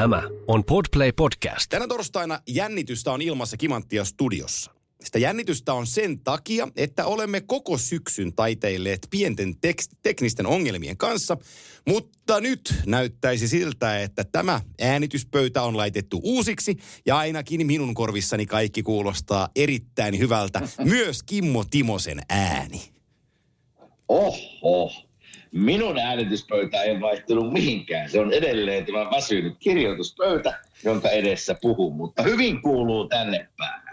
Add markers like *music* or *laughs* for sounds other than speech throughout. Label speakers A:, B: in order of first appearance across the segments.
A: Tämä on Podplay Podcast.
B: Tänä torstaina jännitystä on ilmassa Kimanttia studiossa. Sitä jännitystä on sen takia, että olemme koko syksyn taiteilleet pienten tekst- teknisten ongelmien kanssa, mutta nyt näyttäisi siltä, että tämä äänityspöytä on laitettu uusiksi ja ainakin minun korvissani kaikki kuulostaa erittäin hyvältä, myös Kimmo Timosen ääni.
C: Oho, minun äänityspöytä ei vaihtunut mihinkään. Se on edelleen tämä väsynyt kirjoituspöytä, jonka edessä puhun, mutta hyvin kuuluu tänne päähän.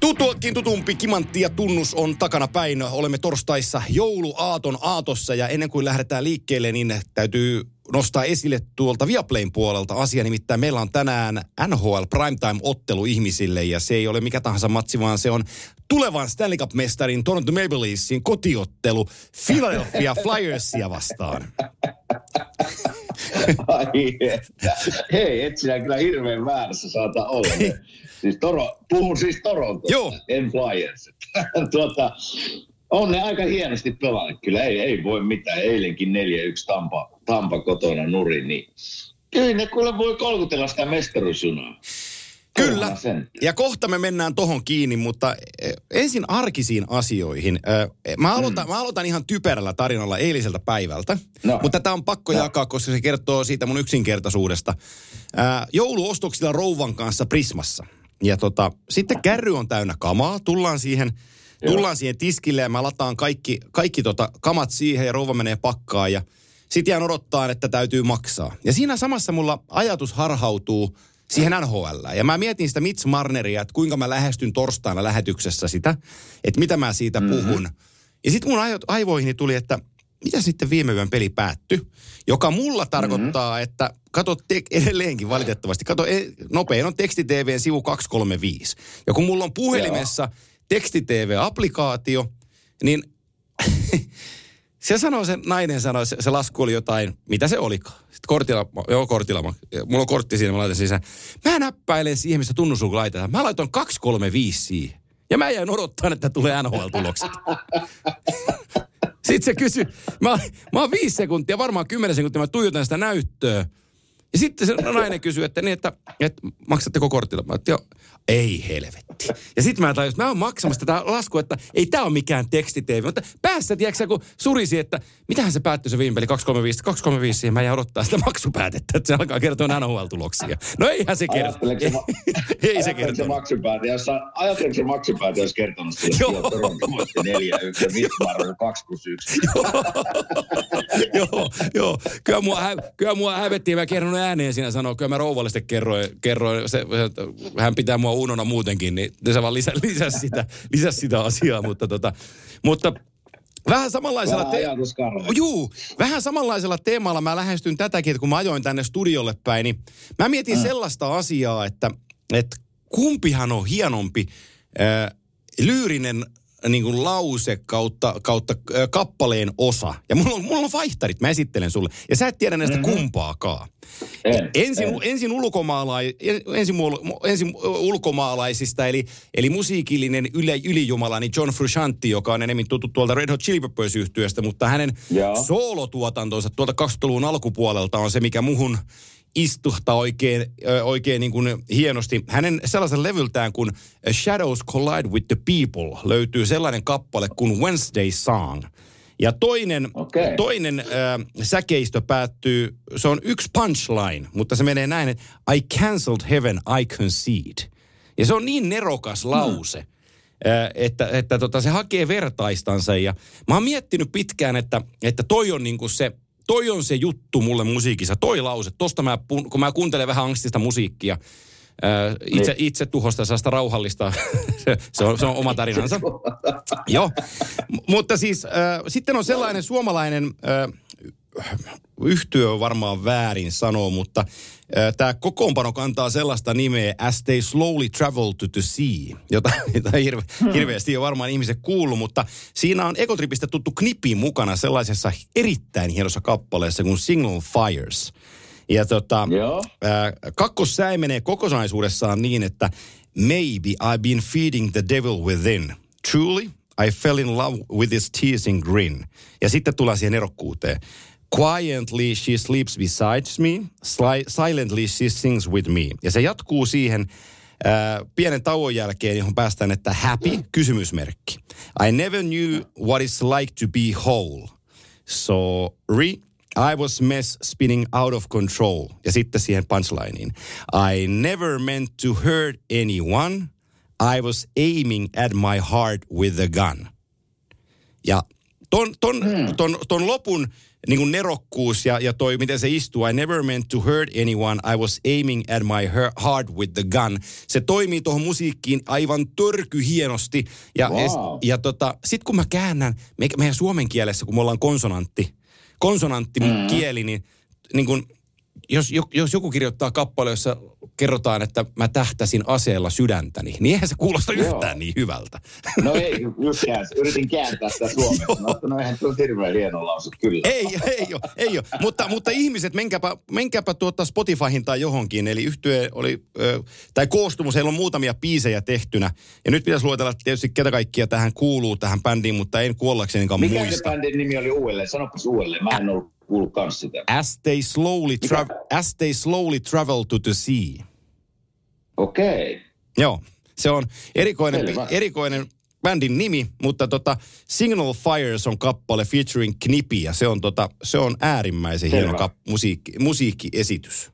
B: Tutuakin tutumpi kimantti ja tunnus on takana päin. Olemme torstaissa jouluaaton aatossa ja ennen kuin lähdetään liikkeelle, niin täytyy nostaa esille tuolta Viaplayn puolelta asia. Nimittäin meillä on tänään NHL Primetime-ottelu ihmisille ja se ei ole mikä tahansa matsi, vaan se on tulevan Stanley Cup-mestarin Toronto Maple Leafsin kotiottelu Philadelphia *laughs* Flyersia vastaan.
C: Ai että. Hei, et sinä kyllä hirveän väärässä saata olla. Siis toro, puhun siis Torontosta,
B: Joo.
C: en Flyers. *laughs* tuota, on ne aika hienosti pelannut. Kyllä ei, ei voi mitään. Eilenkin 4-1 Tampa, Tampa kotona nuri, niin kyllä ne kuule voi kolkutella sitä mestaruusjunaa.
B: Kyllä. Ja kohta me mennään tohon kiinni, mutta eh, ensin arkisiin asioihin. Mä aloitan, mm. mä aloitan ihan typerällä tarinalla eiliseltä päivältä,
C: No.
B: mutta tämä on pakko
C: No.
B: jakaa, koska se kertoo siitä mun yksinkertaisuudesta. Jouluostoksilla rouvan kanssa Prismassa. Ja tota, sitten kärry on täynnä kamaa, tullaan siihen, tullaan siihen tiskille ja mä lataan kaikki, kaikki tota kamat siihen ja rouva menee pakkaan ja sitten jään odottaa, että täytyy maksaa. Ja siinä samassa mulla ajatus harhautuu siihen NHL. Ja mä mietin sitä Mitch Marneria, että kuinka mä lähestyn torstaina lähetyksessä sitä, että mitä mä siitä puhun. Ja sitten mun aivoihini tuli, että mitä sitten viime yön peli päättyi, joka mulla tarkoittaa, että kato te- edelleenkin valitettavasti, kato e- nopein on teksti-TVn sivu 235. Ja kun mulla on puhelimessa teksti-TV-applikaatio, niin *laughs* se sanoi, se nainen sanoi, se, se lasku oli jotain, mitä se olikaan. Sitten kortilla, joo kortilla, mulla on kortti siinä, mä laitan sisään. Mä näppäilen siihen, mistä tunnusluku laitetaan. Mä laitoin 235 siihen. Ja mä jäin odottaa, että tulee NHL-tulokset. *laughs* Sitten se kysyi, mä, mä oon viisi sekuntia, varmaan kymmenen sekuntia, mä tuijotan sitä näyttöä. Ja sitten se nainen kysyi, että niin, että, että maksatteko kortilla? Mä että ei helvetti. Ja sitten mä tajusin, että mä oon maksamassa tätä laskua, että ei tää ole mikään tekstitv. Mutta päässä, tiedätkö kun surisi, että mitähän se päättyi se viime peli 235, 235, siihen mä jään odottaa sitä maksupäätettä, että se alkaa kertoa NHL-tuloksia. No eihän se kerro. *laughs* Ei se
C: ajatteleeko se maksupäätä, jos se maksupäätä, jos kertonut sille, että Toronto voitti 4-1 ja Wittmar 2 plus 1. *laughs*
B: joo, joo. Kyllä mua, hä, kyllä mua hävettiin. Mä kerron ääneen siinä sanoa. Kyllä mä rouvalle sitten kerroin. kerroin se, se, hän pitää mua unona muutenkin, niin se vaan lisä, lisäsi, sitä, lisäsi sitä asiaa. Mutta, tota, mutta vähän samanlaisella...
C: Ajatuskarva.
B: Juu, vähän samanlaisella teemalla mä lähestyn tätäkin, että kun mä ajoin tänne studiolle päin, niin mä mietin
C: Mm.
B: sellaista asiaa, että, että kumpihan on hienompi äh, lyyrinen niin kuin lause kautta, kautta äh, kappaleen osa. Ja mulla on, mulla on vaihtarit, mä esittelen sulle. Ja sä et tiedä näistä mm-hmm. kumpaakaan.
C: En,
B: Ensin,
C: en.
B: ensin, ulkomaalai, ensin, ensin ulkomaalaisista, eli, eli musiikillinen yle, ylijumala, niin John Frusciante, joka on enemmän tuttu tuolta Red Hot Chili Peppers yhtyeestä, mutta hänen
C: Joo.
B: soolotuotantonsa tuolta 2000-luvun alkupuolelta on se, mikä muhun istuhtaa oikein, oikein niin kuin hienosti. Hänen sellaisen levyltään kuin Shadows Collide with the People löytyy sellainen kappale kuin Wednesday Song. Ja toinen,
C: Okei.
B: toinen äh, säkeistö päättyy, se on yksi punchline, mutta se menee näin, että I cancelled heaven, I concede. Ja se on niin nerokas lause, äh, että, että tota, se hakee vertaistansa. Ja mä oon miettinyt pitkään, että, että toi on niinku se, toi on se juttu mulle musiikissa, toi lause. Tosta mä, kun mä kuuntelen vähän angstista musiikkia, äh, itse, itse tuhosta sellaista rauhallista, *laughs* se, se, on, se on oma tarinansa. *laughs* Joo, M- mutta siis äh, sitten on sellainen suomalainen äh, yhtyö on varmaan väärin sanoa, mutta tämä kokoonpano kantaa sellaista nimeä As They Slowly Travel to the Sea, jota, jota hirve, hirveästi on varmaan ihmiset kuullut, mutta siinä on Ecotripistä tuttu knippi mukana sellaisessa erittäin hienossa kappaleessa kuin Signal Fires. Ja tota,
C: Joo.
B: ää, kakkossäe menee kokonaisuudessaan niin, että Maybe I've been feeding the devil within. Truly, I fell in love with his teasing grin. Ja sitten tullaan siihen erokkuuteen. Quietly she sleeps beside me, sli- silently she sings with me. Ja se jatkuu siihen ää, pienen tauon jälkeen, johon päästään, että happy, kysymysmerkki. I never knew what it's like to be whole. Sorry, I was mess spinning out of control. Ja sitten siihen punchlineen. I never meant to hurt anyone. I was aiming at my heart with a gun. Ja ton, ton, ton, ton lopun niin kuin nerokkuus ja, ja toi, miten se istuu, I never meant to hurt anyone, I was aiming at my heart with the gun. Se toimii tuohon musiikkiin aivan törky hienosti. Ja,
C: Wow.
B: ja, ja tota, sit kun mä käännän, me, meidän suomen kielessä, kun me ollaan konsonantti, konsonantti mm. kieli, niin, niin kun, jos, jo- jos joku kirjoittaa kappale, jossa kerrotaan, että mä tähtäsin aseella sydäntäni, niin eihän se kuulosta
C: Joo.
B: yhtään niin hyvältä.
C: No ei, just käänsi. Yritin kääntää sitä *laughs* suomeksi. No, no eihän tuo hirveän hieno lause, kyllä.
B: Ei, ei ole, ei ole. Mutta, mutta ihmiset, menkääpä, menkääpä tuota Spotifyhin tai johonkin. Eli yhtye oli, ö, tai koostumus, heillä on muutamia biisejä tehtynä. Ja nyt pitäisi luetella tietysti ketä kaikkia tähän kuuluu tähän bändiin, mutta en kuollaksenikaan
C: Mikä se
B: muista.
C: bändin nimi oli uudelleen? Sanopas uudelleen. Mä en ollut kuullut kans sitä.
B: As they, slowly tra- as they slowly travel to the sea.
C: Okei. Okay.
B: Joo, se on erikoinen,
C: Selvä.
B: erikoinen bändin nimi, mutta tota Signal Fires on kappale featuring Knipi ja se on, tota, se on äärimmäisen
C: Selvä.
B: hieno kap- musiikki, musiikkiesitys.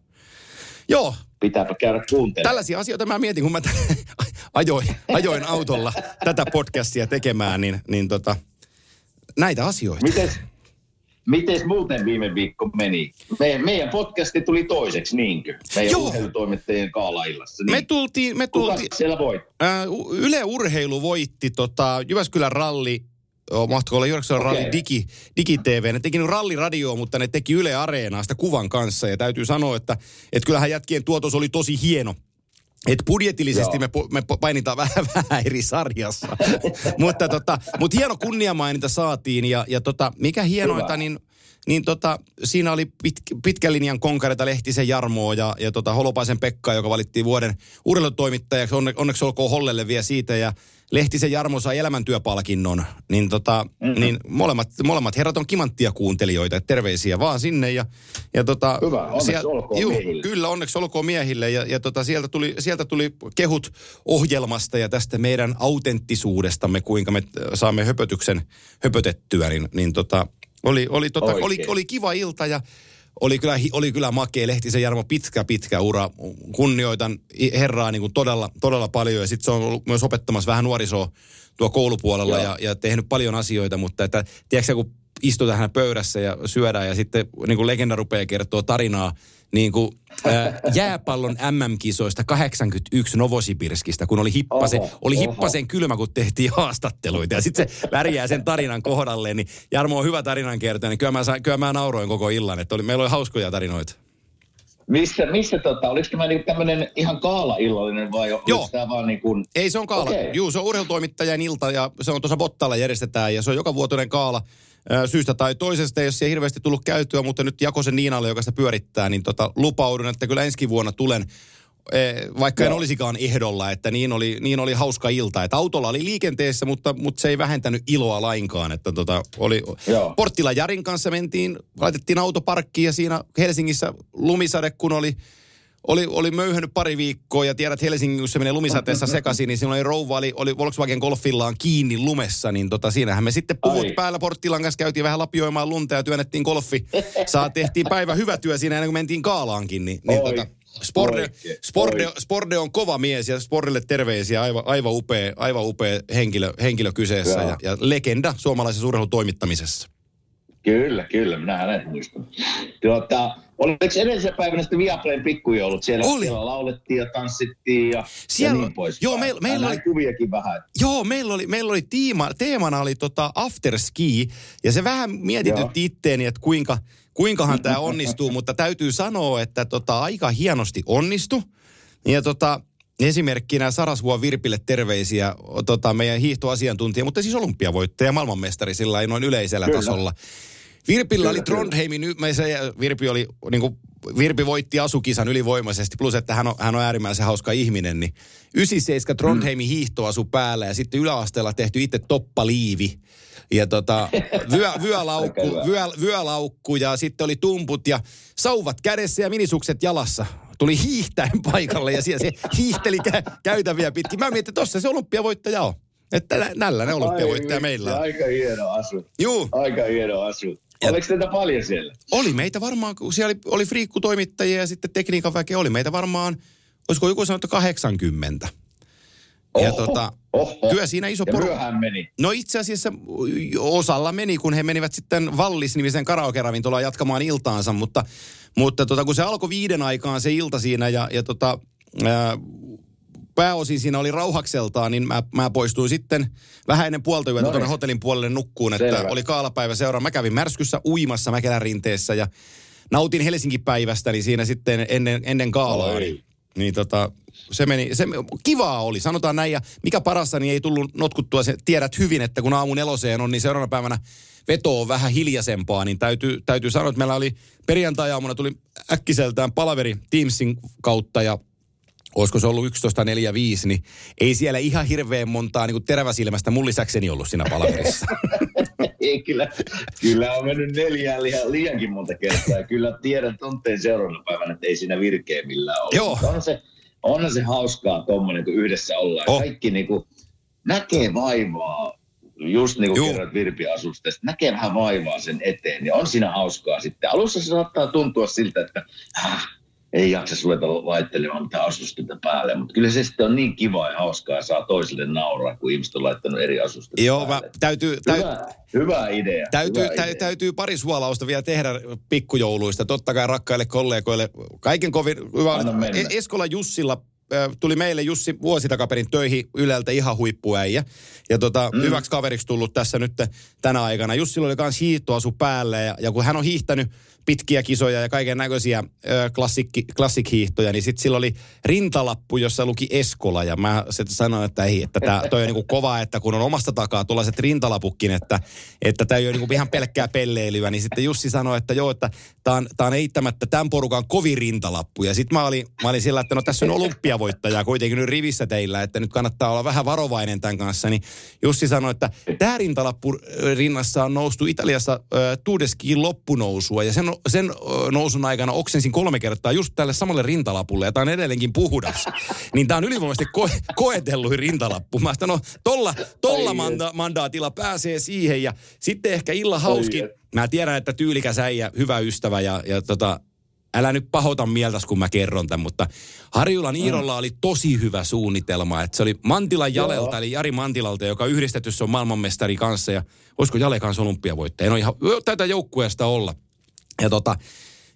B: Joo,
C: Pitääpä käydä kuuntelemaan.
B: tällaisia asioita mä mietin, kun mä t- *laughs* ajoin, ajoin autolla tätä podcastia tekemään, niin, niin tota, näitä asioita.
C: Mites, mites muuten viime viikko meni? Me, meidän podcasti tuli toiseksi, niinkö? Meidän
B: Joo.
C: urheilutoimittajien kaalaillassa.
B: Me
C: Niin.
B: tultiin, me
C: Kuka
B: tultiin,
C: siellä voi?
B: Ää, Yle Urheilu voitti tota, Jyväskylän ralli, oh, mahtoiko olla Jyväskylän
C: Okei.
B: ralli digi, digitv. Ne teki nyt ralliradioa, mutta ne teki Yle Areenaa sitä kuvan kanssa. Ja täytyy sanoa, että, että kyllähän jätkien tuotos oli tosi hieno. Et budjetillisesti
C: Joo.
B: me, me painitaan *laughs* vähän, vähän eri sarjassa. *laughs* mutta, tota, mutta hieno kunniamaininta saatiin ja, ja tota, mikä hienointa,
C: Hyvä.
B: niin, niin tota, siinä oli pit, pitkän linjan konkareita Lehtisen Jarmoa ja, ja tota Holopaisen Pekka, joka valittiin vuoden urheilutoimittajaksi. Onne, onneksi olkoon Hollelle vielä siitä ja Lehtisen Jarmo sai elämäntyöpalkinnon. Niin, tota, mm-hmm. niin molemmat, molemmat herrat on kimanttia kuuntelijoita, terveisiä vaan sinne. Ja, ja tota,
C: Hyvä, onneksi olkoon
B: juu,
C: miehille.
B: Kyllä, onneksi olkoon miehille. Ja, ja tota, sieltä, tuli, sieltä tuli kehut ohjelmasta ja tästä meidän autenttisuudestamme, kuinka me äh, saamme höpötyksen höpötettyä. Niin, niin tota, oli, oli, tota,
C: Oikein.
B: oli, oli kiva ilta ja oli kyllä, oli kyllä makea Lehtisen Jarmo pitkä, pitkä ura. Kunnioitan herraa niin kuin todella, todella paljon ja sitten se on ollut myös opettamassa vähän nuorisoa tuo koulupuolella
C: Joo.
B: ja, ja tehnyt paljon asioita, mutta että tiedätkö, kun istutaan tähän pöydässä ja syödään ja sitten niin kuin legenda rupeaa kertoa tarinaa niin kuin, ää, jääpallon MM-kisoista 81 Novosibirskistä, kun oli hippasen,
C: Oho,
B: oli
C: oho.
B: hippasen kylmä, kun tehtiin haastatteluita. Ja sitten se värjää sen tarinan kohdalleen, niin Jarmo on hyvä tarinankertoja, niin kyllä mä, kyllä mä nauroin koko illan, että oli, meillä oli hauskoja tarinoita.
C: Missä, missä tota, oliko tämä niinku tämmöinen ihan kaala-illallinen vai
B: Joo.
C: oliko tämä vaan niin kuin...
B: Ei, se on kaala.
C: Okei.
B: Juu, se on urheilutoimittajan ilta ja se on tuossa Bottalla järjestetään ja se on joka vuotuinen kaala syystä tai toisesta, jos ei hirveästi tullut käytyä, mutta nyt Jakosen Niinalle, joka sitä pyörittää, niin tota, lupaudun, että kyllä ensi vuonna tulen eh, vaikka en
C: Joo.
B: olisikaan ehdolla, että niin oli, niin oli hauska ilta. Että autolla oli liikenteessä, mutta, mutta se ei vähentänyt iloa lainkaan. Että tota, oli,
C: Joo.
B: Porttila Jarin kanssa mentiin, laitettiin autoparkkiin ja siinä Helsingissä lumisade, kun oli oli, oli möyhännyt pari viikkoa ja tiedät Helsingin, kun se menee lumisateessa *laughs* sekaisin, niin siinä oli rouva, oli, oli Volkswagen Golfillaan kiinni lumessa, niin tota, siinähän me sitten puvut
C: Ai.
B: päällä Porttilan kanssa käytiin vähän lapioimaan lunta ja työnnettiin golfi. *laughs* Saa, tehtiin päivä hyvä työ siinä ennen kuin mentiin kaalaankin, niin, niin
C: Oi,
B: tota, Sporde, Sporde. Sporde, on kova mies ja Spordelle terveisiä, aivan, aivan upea, aivan upea henkilö, henkilö kyseessä ja, ja legenda suomalaisessa urheilutoimittamisessa.
C: Kyllä, kyllä, minä hänet muistan. Tuota, oliko edellisenä päivänä sitten Viaplayn pikkujoulut? Siellä,
B: Oli.
C: siellä laulettiin ja tanssittiin ja,
B: Siellä-
C: ja niin pois.
B: joo, meillä- meillä oli-
C: kuviakin vähän.
B: Joo, meillä oli, meillä oli tiima, teemana oli tota afterski, ja se vähän mietitytti itteeni, että kuinka, kuinkahan tämä onnistuu, *laughs* mutta täytyy sanoa, että tota, aika hienosti onnistu. Ja tota, esimerkkinä Sarasvuon Virpille terveisiä, tota, meidän hiihtoasiantuntija, mutta siis olympiavoittaja, maailmanmestari sillä noin yleisellä
C: Kyllä.
B: tasolla. Virpillä oli. Trondheimin, se, Virpi oli niin kuin, Virpi voitti asukisan ylivoimaisesti, plus että hän on, hän on äärimmäisen hauska ihminen, niin 97 Trondheimin
C: Mm.
B: hiihtoasu päällä ja sitten yläasteella tehty itse toppaliivi. Ja tota, vyö, *laughs* vyölaukku, vyö, vyölaukku ja sitten oli tumput ja sauvat kädessä ja minisukset jalassa. Tuli hiihtäen paikalle ja siellä se hiihteli kä- käytäviä pitkin. Mä mietin, että tossa se olympiavoittaja on. Että nä- nällä ne olympiavoittaja
C: Ai
B: meillä on.
C: Aika hieno asu.
B: Juu,
C: Aika hieno asu.
B: Ja-
C: Oliko teitä paljon siellä?
B: oli meitä varmaan, kun siellä oli, oli friikkutoimittajia ja sitten tekniikan väkeä, oli meitä varmaan, olisiko joku sanottu 80. Ja
C: Oho,
B: tota,
C: oho.
B: kyllä siinä iso
C: Ja
B: poru...
C: meni.
B: No itse asiassa osalla meni, kun he menivät sitten Vallis-nimisen karaoke-ravintolaan jatkamaan iltaansa, mutta, mutta tota, kun se alkoi viiden aikaan se ilta siinä ja, ja tota, ää, pääosin siinä oli rauhakseltaan, niin mä, mä poistuin sitten vähän ennen puolta yötä
C: Noin.
B: tuonne hotellin puolelle nukkuun, että
C: Selvä.
B: oli kaalapäivä seuraava. Mä kävin märskyssä uimassa Mäkelän rinteessä ja nautin Helsinki-päivästä, niin siinä sitten ennen, ennen kaalaa.
C: Oi.
B: Niin, niin tota, se meni, se, kivaa oli, sanotaan näin. Ja mikä parassa, niin ei tullut notkuttua, se, tiedät hyvin, että kun aamu neloseen on, niin seuraavana päivänä veto on vähän hiljaisempaa, niin täytyy, täytyy sanoa, että meillä oli perjantai-aamuna tuli äkkiseltään palaveri Teamsin kautta ja olisiko se ollut 11.45, niin ei siellä ihan hirveän montaa niin kuin teräväsilmästä mun lisäkseni ollut siinä palaverissa. *laughs*
C: Ei kyllä, kyllä on mennyt neljään liian, liiankin monta kertaa. Ja kyllä tiedän tunteen seuraavana päivänä, että ei siinä virkeä millään ole.
B: Joo.
C: On se, onhan se hauskaa tuommoinen, kun yhdessä ollaan.
B: Oh.
C: Kaikki niinku näkee vaivaa, just niin kuin kerroit Virpi näkee vähän vaivaa sen eteen, niin on siinä hauskaa sitten. Alussa se saattaa tuntua siltä, että äh, ei jaksa ruveta laittelemaan mitään asusteita päälle, mutta kyllä se sitten on niin kiva ja hauskaa ja saa toiselle nauraa, kun ihmiset on laittanut eri asusteita
B: Joo, mä,
C: päälle.
B: täytyy, täy,
C: Hyvä, hyvä idea.
B: Täytyy,
C: hyvä idea.
B: täytyy pari suolausta vielä tehdä pikkujouluista. Totta kai rakkaille kollegoille. Kaiken kovin hyvä. E- Eskola Jussilla tuli meille Jussi vuosi takaperin töihin Yleltä ihan huippuäijä. Ja tota, mm. hyväksi kaveriksi tullut tässä nyt tänä aikana. Jussilla oli myös hiihtoasu päällä ja, ja kun hän on hiihtänyt pitkiä kisoja ja kaiken näköisiä klassikki, klassikhiihtoja, niin sitten sillä oli rintalappu, jossa luki Eskola. Ja mä sitten sanoin, että ei, että tää, toi on niinku kova, että kun on omasta takaa tuollaiset rintalapukkin, että että tämä ei ole niinku ihan pelkkää pelleilyä, niin sitten Jussi sanoi, että joo, että tämä on, tää on eittämättä tämän porukan kovin rintalappu. Ja sitten mä olin, mä olin sillä, että no tässä on olympiavoittaja kuitenkin nyt rivissä teillä, että nyt kannattaa olla vähän varovainen tämän kanssa. Niin Jussi sanoi, että tämä rintalappu rinnassa on noustu Italiassa äh, Tuudeskiin loppunousua ja sen, sen nousun aikana oksensin kolme kertaa just tälle samalle rintalapulle ja tämä on edelleenkin puhdas. *laughs* niin tämä on ylivoimaisesti ko- koetelluin rintalappu. Mä no tolla, tolla manda- mandaatilla pääsee siihen ja sitten ehkä illa hauskin. Mä tiedän, että tyylikäs äijä, hyvä ystävä ja, ja tota, älä nyt pahota mieltäs, kun mä kerron tämän, mutta Harjulan Iirolla oli tosi hyvä suunnitelma. Että se oli Mantilan Jalelta,
C: Joo.
B: eli Jari Mantilalta, joka yhdistetyssä on maailmanmestari kanssa. Ja olisiko Jale kanssa olympiavoittaja? En ole ihan, tätä joukkueesta olla. Ja tota,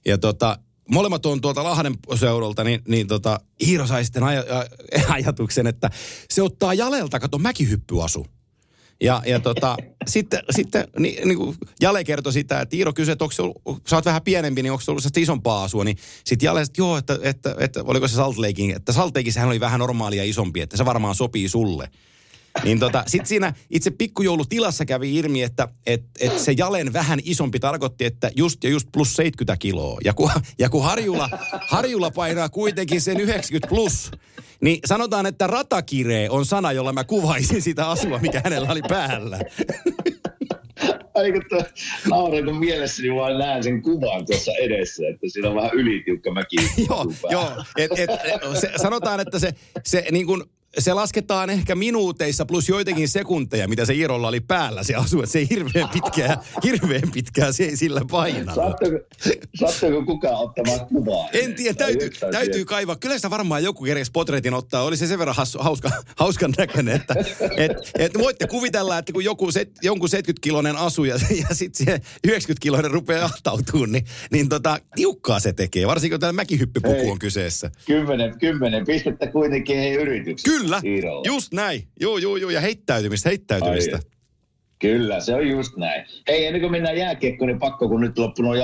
B: ja tota, molemmat on tuolta Lahden seudulta, niin, niin tota, Iiro sai sitten aja, a- *laughs* ajatuksen, että se ottaa Jalelta, kato mäkihyppyasu. Ja, ja tota, *laughs* sitten, sitten niin, niin kuin Jale kertoi sitä, että Iiro kysyi, että onko se ollut, sä oot vähän pienempi, niin onko se ollut isompaa asua. Niin sitten Jale, että joo, että, että, että, oliko se Salt Lakein, että Salt Lakeissa hän oli vähän normaalia isompi, että se varmaan sopii sulle. Niin tota, sitten siinä itse pikkujoulutilassa kävi ilmi, että et, et se jalen vähän isompi tarkoitti, että just ja just plus 70 kiloa. Ja kun, ja kun Harjula, Harjula painaa kuitenkin sen 90 plus, niin sanotaan, että ratakiree on sana, jolla mä kuvaisin sitä asua, mikä hänellä oli päällä.
C: Ai kun tuo nauran, kun mielessäni vaan näen sen kuvan tuossa edessä, että siinä on vähän ylitiukka mäki.
B: joo, joo. Et, et, se, sanotaan, että se, se niin kuin, se lasketaan ehkä minuuteissa plus joitakin sekunteja, mitä se Iirolla oli päällä se asu. Että se ei hirveän pitkää, hirveän pitkää se ei sillä painanut.
C: Sattuiko, sattuiko kukaan ottamaan kuvaa?
B: En tiedä, täytyy, täytyy kaivaa. Kyllä sitä varmaan joku keres potretin ottaa. Oli se sen verran hassu, hauska, *laughs* hauskan näköinen, että et, et voitte kuvitella, että kun joku set, jonkun 70-kiloinen asu ja, *laughs* ja sitten se 90-kiloinen rupeaa ahtautumaan, niin, niin tota, tiukkaa se tekee. Varsinkin kun tämä mäkihyppypuku on kyseessä.
C: Kymmenen, kymmenen pistettä kuitenkin ei yrityksiä.
B: Kyllä,
C: Iirolla.
B: just näin. Joo, joo, joo. Ja heittäytymistä, heittäytymistä.
C: Ai, Kyllä, se on just näin. Hei, ennen kuin mennään jääkiekkoon, niin pakko, kun nyt loppunut on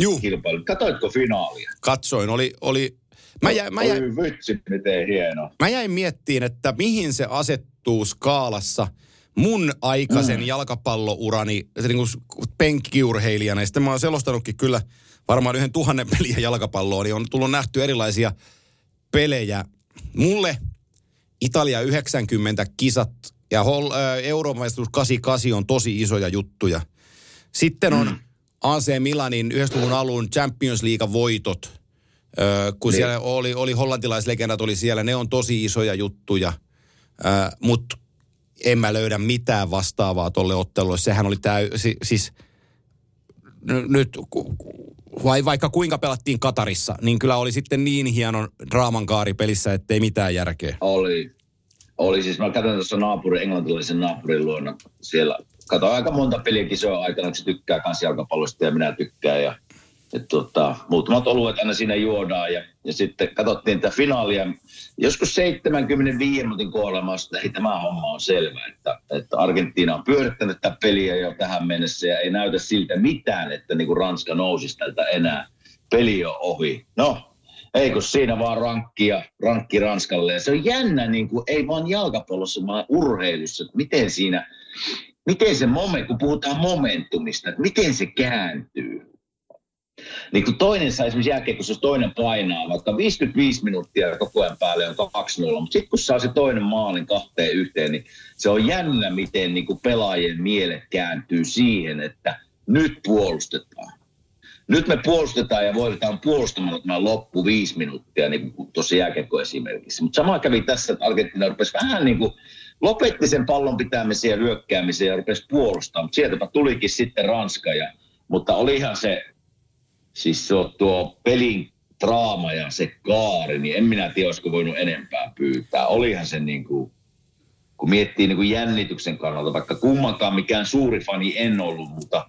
B: Juu.
C: M-kilpailu. Katoitko finaalia?
B: Katsoin, oli, oli mä, jä, mä,
C: Oi
B: jä,
C: vitsi, miten hieno.
B: mä jäin miettiin, että mihin se asettuu skaalassa mun aikaisen mm. jalkapallourani se niin kuin penkkiurheilijana. Ja sitten mä oon selostanutkin kyllä varmaan yhden tuhannen peliä jalkapalloa, niin on tullut nähty erilaisia pelejä. Mulle Italia 90 kisat ja Hol- Euroopan mestaruus 88 on tosi isoja juttuja. Sitten on mm. AC Milanin 90-luvun alun Champions League voitot, Öö, kun
C: Niin.
B: siellä oli, oli hollantilaislegendat oli siellä, ne on tosi isoja juttuja, öö, mutta en mä löydä mitään vastaavaa tolle ottelulle. Sehän oli täy, si, siis n- nyt, ku- ku- vai vaikka kuinka pelattiin Katarissa, niin kyllä oli sitten niin hienon draaman kaari pelissä, ettei mitään järkeä.
C: Oli. Oli siis, mä katsoin tuossa naapurin, englantilaisen naapurin luona siellä. Katoin aika monta peliä kisoja aikana, kun se tykkää kans jalkapallosta ja minä tykkään. Ja, et tota, muutamat oluet aina siinä juodaan ja, ja sitten katsottiin tätä finaalia. Joskus 75 minuutin kohdalla että hei, tämä homma on selvä, että, että Argentiina on pyörittänyt tätä peliä jo tähän mennessä ja ei näytä siltä mitään, että niin kuin Ranska nousisi tältä enää. Peli on ohi. No, ei kun siinä vaan rankki ja rankki Ranskalle. Ja se on jännä, niin kuin, ei vaan jalkapallossa, vaan urheilussa, että miten siinä, miten se moment, kun puhutaan momentumista, että miten se kääntyy. Niin kun toinen saa esimerkiksi jälkeen, jos toinen painaa, vaikka 55 minuuttia koko ajan päälle on 2-0, mutta sitten kun saa se toinen maalin kahteen yhteen, niin se on jännä, miten niin kuin pelaajien mielet kääntyy siihen, että nyt puolustetaan. Nyt me puolustetaan ja voitetaan puolustamalla tämä loppu viisi minuuttia, niin kuin tuossa jääkiekko esimerkissä. Mutta sama kävi tässä, että Argentiina rupesi vähän niin kuin, lopetti sen pallon pitämisen ja hyökkäämisen ja rupesi puolustamaan. Sieltäpä tulikin sitten Ranska. Ja, mutta olihan se, siis se on tuo pelin draama ja se kaari, niin en minä tiedä, olisiko voinut enempää pyytää. Olihan se niin kuin, kun miettii niin kuin jännityksen kannalta, vaikka kummankaan mikään suuri fani en ollut, mutta,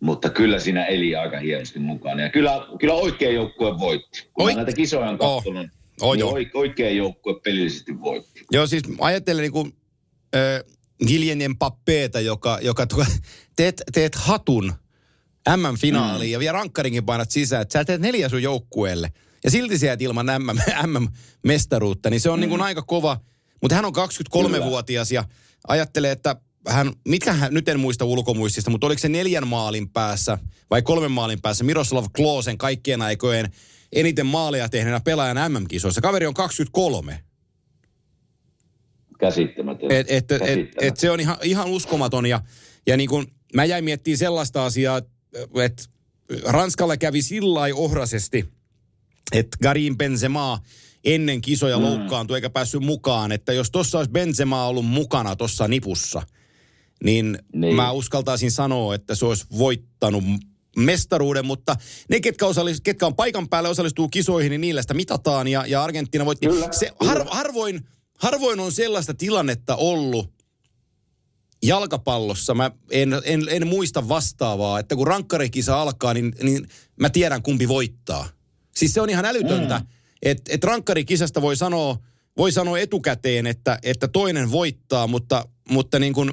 C: mutta kyllä siinä eli aika hienosti mukana. Ja kyllä, kyllä oikea joukkue voitti. Kun
B: Oi-
C: mä näitä kisoja on
B: Oh.
C: katsonut,
B: Oh,
C: niin
B: joo.
C: oik- oikea joukkue pelillisesti voitti.
B: Joo, siis ajattelen niin kuin äh, Giljenien pappeeta, joka, joka teet, teet hatun MM-finaaliin mm. ja vielä rankkarinkin painat sisään, että sä teet neljä sun joukkueelle ja silti sä jäät ilman MM, MM-mestaruutta, niin se on mm. niin kuin aika kova. Mutta hän on 23-vuotias ja ajattelee, että hän, mitkä hän, nyt en muista ulkomuistista, mutta oliko se neljän maalin päässä vai kolmen maalin päässä Miroslav Kloosen kaikkien aikojen eniten maaleja tehneenä pelaajan MM-kisoissa. Kaveri on 23.
C: Käsittämätön.
B: Et, et, et,
C: Käsittämätön.
B: et se on ihan, ihan uskomaton ja, ja niin kuin mä jäin miettimään sellaista asiaa, että Ranskalle kävi sillä ohrasesti, että Karim Benzema ennen kisoja mm. loukkaantui eikä päässyt mukaan, että jos tuossa olisi Benzema ollut mukana tuossa nipussa, niin, niin. mä uskaltaisin sanoa, että se olisi voittanut mestaruuden, mutta ne, ketkä, osallis, ketkä on paikan päällä osallistuu kisoihin, niin niillä sitä mitataan. Ja, ja Argentiina voitti.
C: Kyllä,
B: se, har, harvoin, harvoin on sellaista tilannetta ollut jalkapallossa, mä en, en, en muista vastaavaa, että kun rankkarikisa alkaa, niin, niin mä tiedän kumpi voittaa. Siis se on ihan älytöntä, mm. että et rankkarikisasta voi sanoa, voi sanoa etukäteen, että, että toinen voittaa, mutta, mutta niin kuin,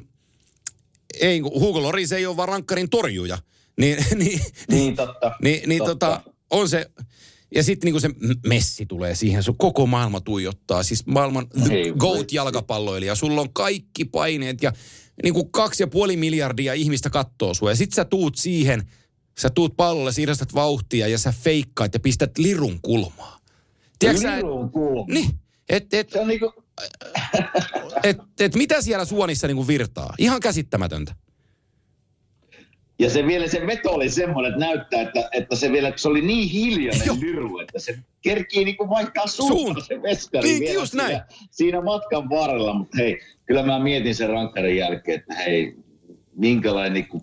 B: ei, Hugo Loris ei ole vaan rankkarin torjuja. Niin, *laughs* niin,
C: Niin, totta. *laughs*
B: niin, niin
C: totta.
B: tota, on se, ja sitten niinku se messi tulee siihen, sun koko maailma tuijottaa. Siis maailman
C: Hei,
B: GOAT
C: voi.
B: jalkapalloilija. Sulla on kaikki paineet ja niinku kaksi ja puoli miljardia ihmistä kattoo sua. Ja sit sä tuut siihen, sä tuut pallolle, siirrät vauhtia ja sä feikkaat ja pistät lirun kulmaa. Tiedätkö
C: Lirun kulma.
B: niin, et, et,
C: Se on niinku,
B: et, et, mitä siellä suonissa niinku virtaa? Ihan käsittämätöntä.
C: Ja se vielä se veto oli semmoinen, että näyttää, että, että se vielä, se oli niin hiljainen liru, että se kerkii niinku vaihtaa suuntaan
B: Suunta.
C: se veskari
B: Niin,
C: vielä
B: just
C: siinä,
B: näin.
C: siinä matkan varrella. Mutta hei, kyllä mä mietin sen rankkarin jälkeen, että hei, minkälainen niinku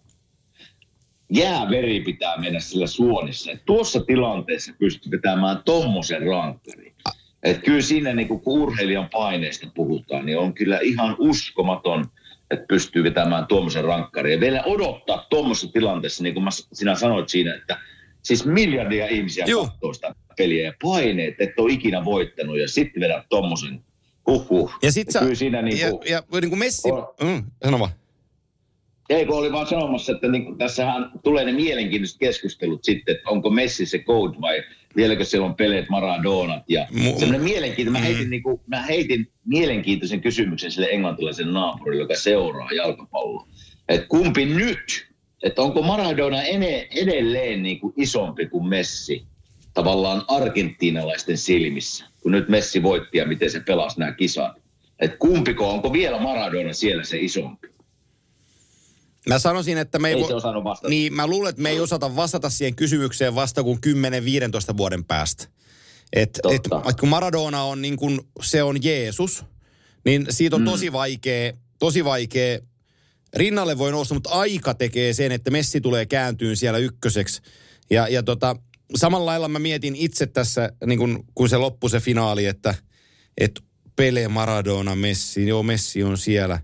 C: jääveri pitää mennä sillä suonissa. Et tuossa tilanteessa pystyy vetämään tommosen rankkarin. Et kyllä siinä, niin kun urheilijan paineista puhutaan, niin on kyllä ihan uskomaton, että pystyy vetämään tuommoisen rankkarin. Ja vielä odottaa tuommoisessa tilanteessa, niin kuin mä, sinä sanoit siinä, että siis miljardia ihmisiä katsoo sitä peliä ja paineet, että ole ikinä voittanut ja sitten vedät tuommoisen huhhuh.
B: Ja sit sä,
C: kyllä siinä niin
B: ja,
C: kuin,
B: ja niin kuin Messi,
C: On.
B: mm, sano vaan.
C: Ei, kun oli vaan sanomassa, että niin, tässähän tulee ne mielenkiintoiset keskustelut sitten, että onko Messi se coach vai vieläkö siellä on Pelet, Maradonat ja
B: Mu-
C: semmoinen mielenkiintoinen. Mä
B: Mm.
C: heitin, niin kuin, mä heitin mielenkiintoisen kysymyksen sille englantilaisen naapurille, joka seuraa jalkapalloa. Että kumpi nyt? Että onko Maradona ene, edelleen niin kuin isompi kuin Messi tavallaan argentiinalaisten silmissä, kun nyt Messi voitti ja miten se pelasi nämä kisat. Että kumpiko, onko vielä Maradona siellä se isompi?
B: Mä sanoisin, että me ei,
C: Ei
B: vo-
C: se osannut vastata.
B: Niin, mä luulen, että me ei osata vastata siihen kysymykseen vasta kuin 10-15 vuoden päästä. Et, et,
C: Totta.
B: et kun Maradona on niin kuin, se on Jeesus, niin siitä on tosi vaikea, tosi vaikea. Rinnalle voi nousta, mutta aika tekee sen, että Messi tulee kääntyyn siellä ykköseksi. Ja, ja tota, samalla lailla mä mietin itse tässä, niin kun, kun se loppui se finaali, että, että Pele, Maradona, Messi, joo Messi on siellä.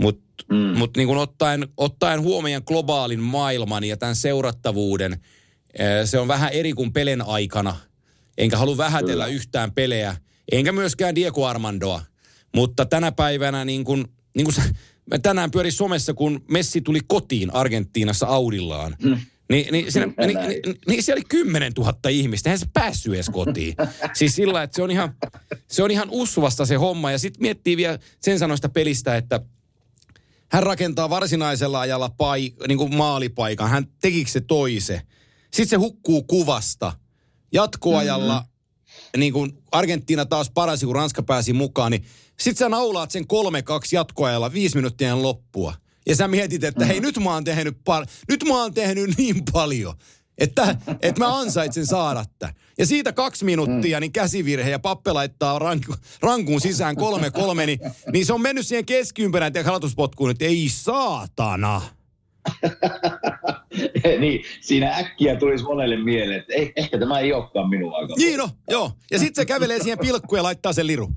B: Mutta
C: Mm.
B: mut niin ottaen, ottaen huomioon globaalin maailman ja tämän seurattavuuden, eh, se on vähän eri kuin Pelen aikana. Enkä halua vähätellä
C: Kyllä.
B: yhtään pelejä, enkä myöskään Diego Armandoa. Mutta tänä päivänä niin kun, niin mä tänään pyörin somessa, kun Messi tuli kotiin Argentiinassa Audillaan. Niin, niin, siinä, niin, niin, niin siellä oli 10 000 ihmistä, eihän se päässyt edes kotiin. *laughs* siis sillä, että se on ihan, se on ihan usvasta se homma. Ja sitten miettii vielä sen sanoista pelistä, että hän rakentaa varsinaisella ajalla pai, niin kuin maalipaikan. Hän tekikö se toise? Sitten se hukkuu kuvasta. Jatkoajalla, mm-hmm. niin kuin Argentiina taas parasi, kun Ranska pääsi mukaan, niin sitten sä naulaat sen 3-2 jatkoajalla viisi minuuttia loppua. Ja sä mietit, että hei nyt mä oon tehnyt, pal- nyt mä oon tehnyt niin paljon, että, että mä ansaitsen saada tämän. Ja siitä kaksi minuuttia, niin käsivirhe ja Pappe laittaa ranku, rankuun sisään kolme kolme, niin, niin se on mennyt siihen keskiympärään ja halatuspotkuun, että ei saatana. *laughs*
C: niin, siinä äkkiä tulisi monelle mieleen, että eh, ehkä tämä ei olekaan minun aika.
B: Niin no, joo. Ja sitten se kävelee siihen pilkkuun ja laittaa sen liru.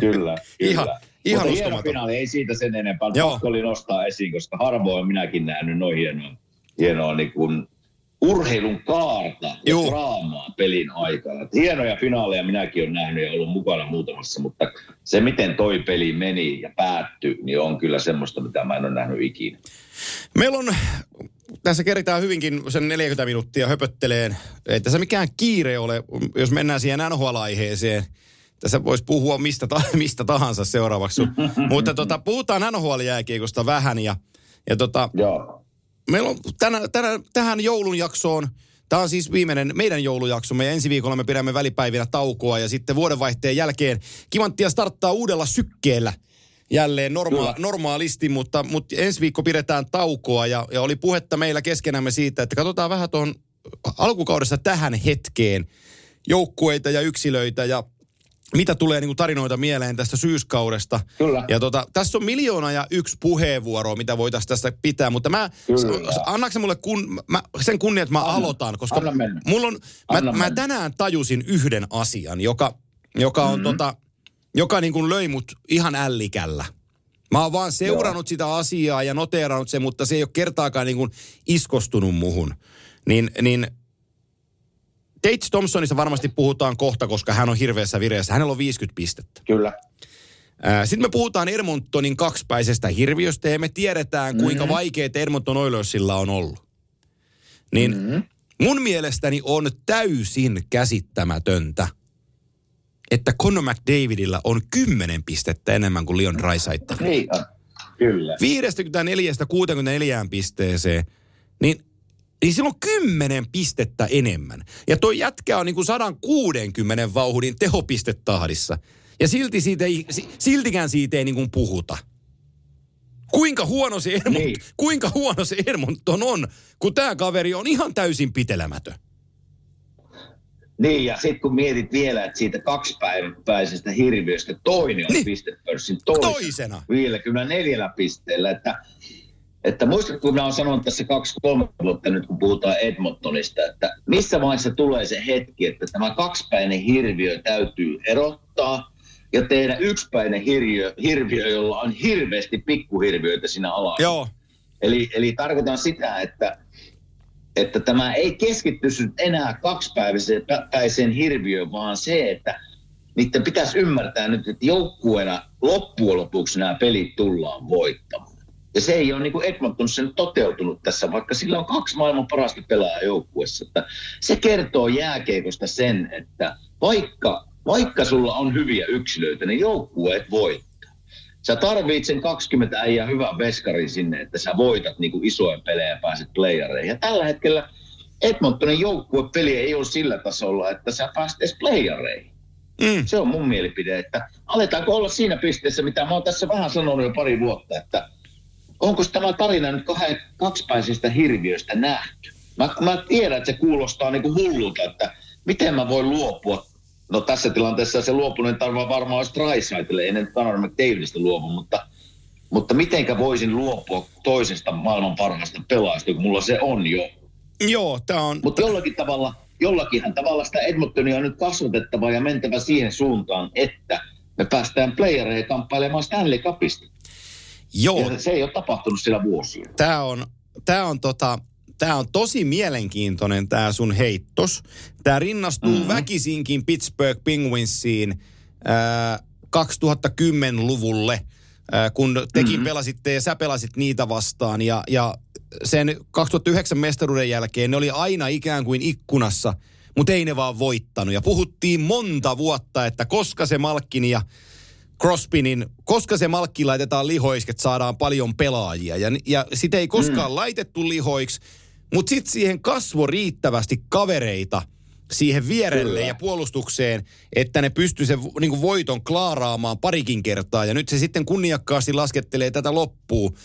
C: Kyllä, *laughs*
B: Ihan-
C: kyllä.
B: ihan
C: Mutta hieno finaali, ei siitä sen enempää.
B: Joo.
C: Pakko oli nostaa esiin, koska harvoin minäkin nähnyt noin hienoa, hienoa niin kuin urheilun kaarta ja
B: Juu.
C: draamaa pelin aikana. Et hienoja finaaleja minäkin olen nähnyt ja ollut mukana muutamassa, mutta se miten toi peli meni ja päättyi, niin on kyllä semmoista, mitä mä en ole nähnyt ikinä.
B: Meillä on, tässä keritään hyvinkin sen 40 minuuttia höpötteleen. Ei tässä mikään kiire ole, jos mennään siihen NHL-aiheeseen. Tässä voisi puhua mistä, ta- *laughs* mistä tahansa seuraavaksi. Mutta tota, puhutaan NHL-jääkiekosta vähän ja, ja tota,
C: Joo.
B: Meillä on tänä, tänä, tähän joulun jaksoon, tämä on siis viimeinen meidän joulujaksomme ja ensi viikolla me pidämme välipäivinä taukoa ja sitten vuodenvaihteen jälkeen Kivanttia starttaa uudella sykkeellä jälleen norma- normaalisti, mutta, mutta ensi viikko pidetään taukoa ja, ja oli puhetta meillä keskenämme siitä, että katsotaan vähän tuohon alkukaudessa tähän hetkeen joukkueita ja yksilöitä ja mitä tulee niin kuin tarinoita mieleen tästä syyskaudesta.
C: Kyllä.
B: Ja tota, tässä on miljoona ja yksi puheenvuoroa, mitä voitaisiin tästä pitää, mutta mä, sä mulle kun, mä, sen kunnia, että mä
C: Anna.
B: aloitan, koska
C: Anna mennä.
B: mulla on, mä,
C: Anna
B: mä
C: mennä.
B: tänään tajusin yhden asian, joka, joka on
C: Mhm.
B: tota, joka niin kuin löi mut ihan ällikällä. Mä oon vaan seurannut sitä asiaa ja noteerannut sen, mutta se ei ole kertaakaan niin kuin iskostunut muhun. Niin, niin Tate Thompsonista varmasti puhutaan kohta, koska hän on hirveässä vireessä. Hänellä on 50 pistettä.
C: Kyllä.
B: Sitten me puhutaan Edmontonin kaksipäisestä hirviöstä ja me tiedetään, kuinka mm-hmm. vaikeet Edmonton Oilersilla on ollut. Niin mm-hmm. mun mielestäni on täysin käsittämätöntä, että Conor McDavidilla on 10 pistettä enemmän kuin Leon Draisaitl.
C: Niin. Kyllä.
B: 54-64 pisteeseen, niin, niin sillä on 10 pistettä enemmän. Ja toi jätkä on niin kuin 160 vauhdin tehopistetahdissa. Ja silti siitä ei, si- siltikään siitä ei niin kuin puhuta. Kuinka huono, se Edmont,
C: Niin.
B: kuinka huono se Edmonton on, kun tämä kaveri on ihan täysin pitelemätön.
C: Niin, ja sitten kun mietit vielä, että siitä kaksipäiväisestä hirviöstä toinen on
B: niin.
C: pistepörssin toisena,
B: Toisena.
C: 54 pisteellä. Että, että muistatko, kun minä olen sanonut tässä kaksi-kolme vuotta nyt, kun puhutaan Edmontonista, että missä vaiheessa tulee se hetki, että tämä kaksipäinen hirviö täytyy erottaa ja tehdä yksipäinen hirviö, hirviö jolla on hirveästi pikkuhirviöitä siinä alalla.
B: Joo.
C: Eli, eli tarkoitan sitä, että, että tämä ei keskitty enää kaksipäiväiseen hirviöön, vaan se, että niiden pitäisi ymmärtää nyt, että joukkueena loppujen lopuksi nämä pelit tullaan voittamaan. Ja se ei ole niin kuin Edmonton sen toteutunut tässä, vaikka sillä on kaksi maailman parasta pelaajaa joukkueessa. Että se kertoo jääkeikosta sen, että vaikka, vaikka sulla on hyviä yksilöitä, niin joukkueet voittaa. Sä tarvitset sen 20 äijää hyvän veskarin sinne, että sä voitat niin kuin isoja pelejä ja pääset playereihin. Ja tällä hetkellä Edmontonin joukkuepeli ei ole sillä tasolla, että sä pääset edes playereihin. Mm. Se on mun mielipide, että aletaanko olla siinä pisteessä, mitä mä oon tässä vähän sanonut jo pari vuotta, että onko tämä tarina nyt kahden, kaksipäisestä hirviöstä nähty? Mä, mä tiedän, että se kuulostaa niin kuin hullulta, että miten mä voin luopua. No tässä tilanteessa se luopuminen tarvitsee varmaan olisi Drysaitille, nyt Conor McDavidista luovu, mutta, mutta mitenkä voisin luopua toisesta maailman parhaasta pelaajasta, kun mulla se on jo.
B: Joo, tämä on...
C: Mutta jollakin tavalla, jollakinhan tavalla sitä Edmontonia on nyt kasvatettava ja mentävä siihen suuntaan, että me päästään playereihin kamppailemaan Stanley Cupista.
B: Joo.
C: Ja se ei ole tapahtunut sillä vuosia.
B: Tämä on, tämä on tota, tämä on tosi mielenkiintoinen tämä sun heittos. Tämä rinnastuu mm-hmm. väkisinkin Pittsburgh Penguinsiin äh, 2010-luvulle, äh, kun tekin mm-hmm. pelasitte ja sä pelasit niitä vastaan. Ja, ja sen 2009 mestaruuden jälkeen ne oli aina ikään kuin ikkunassa, mutta ei ne vaan voittanut. Ja puhuttiin monta vuotta, että koska se Malkkini ja Crosbinin, koska se malkki laitetaan lihoiksi, että saadaan paljon pelaajia. Ja, ja sitä ei koskaan mm. laitettu lihoiksi, mutta sitten siihen kasvo riittävästi kavereita siihen vierelle Kyllä. ja puolustukseen, että ne pystyy sen niin voiton klaaraamaan parikin kertaa. Ja nyt se sitten kunniakkaasti laskettelee tätä loppuun.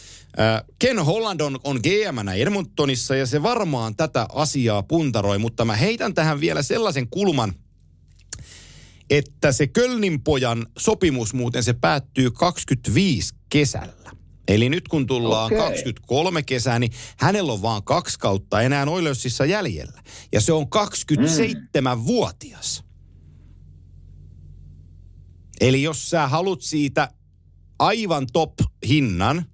B: Ken Holland on, on gm Edmontonissa ja se varmaan tätä asiaa puntaroi, mutta mä heitän tähän vielä sellaisen kulman – että se Kölnin pojan sopimus muuten se päättyy 25 kesällä. Eli nyt kun tullaan okay. 23 kesää, niin hänellä on vaan kaksi kautta enää Oilersissa jäljellä. Ja se on 27-vuotias. Mm. Eli jos sä haluat siitä aivan top-hinnan,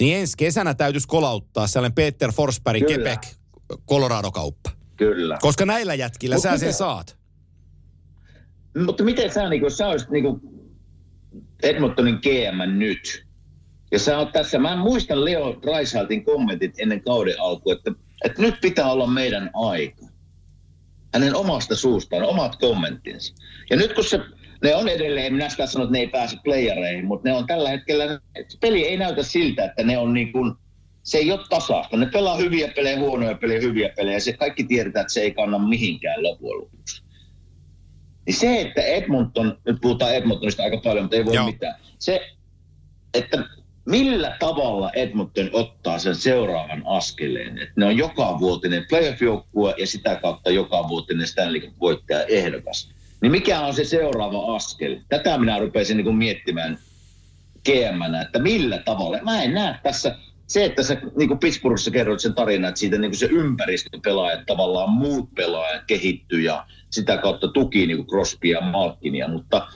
B: niin ensi kesänä täytyisi kolauttaa sellainen Peter Forsberg Quebec Colorado-kauppa.
C: Kyllä.
B: Koska näillä jätkillä Mut sä miten, sen saat.
C: Mutta miten sä, niin kun, sä olisit niin Edmontonin GM nyt, ja sä oot tässä, mä muistan Leo Dreisaltin kommentit ennen kauden alkua, että, että nyt pitää olla meidän aika. Hänen omasta suustaan, omat kommenttinsa. Ja nyt kun se, ne on edelleen, minä sitä sanon, että ne ei pääse playereihin, mutta ne on tällä hetkellä, peli ei näytä siltä, että ne on niin kuin, se ei ole tasaista. Ne pelaa hyviä pelejä, huonoja pelejä, hyviä pelejä, se kaikki tiedetään, että se ei kanna mihinkään loppujen lopuksi. Niin se, että Edmonton, nyt puhutaan Edmontonista aika paljon, mutta ei voi Joo. mitään. Se, että millä tavalla Edmonton ottaa sen seuraavan askeleen. Että ne on joka vuotinen playoff-joukkue ja sitä kautta joka vuotinen Stanley Cup-voittaja ehdokas. Niin mikä on se seuraava askel? Tätä minä rupesin niin miettimään gm että millä tavalla. Mä en näe tässä, se, että sä niin kuin Pittsburghissa kerroit sen tarinan, että siitä niin kuin se ympäristöpelaajat, tavallaan muut pelaajat kehittyy ja sitä kautta tuki niin kuin Crosbya ja Malkinia, mutta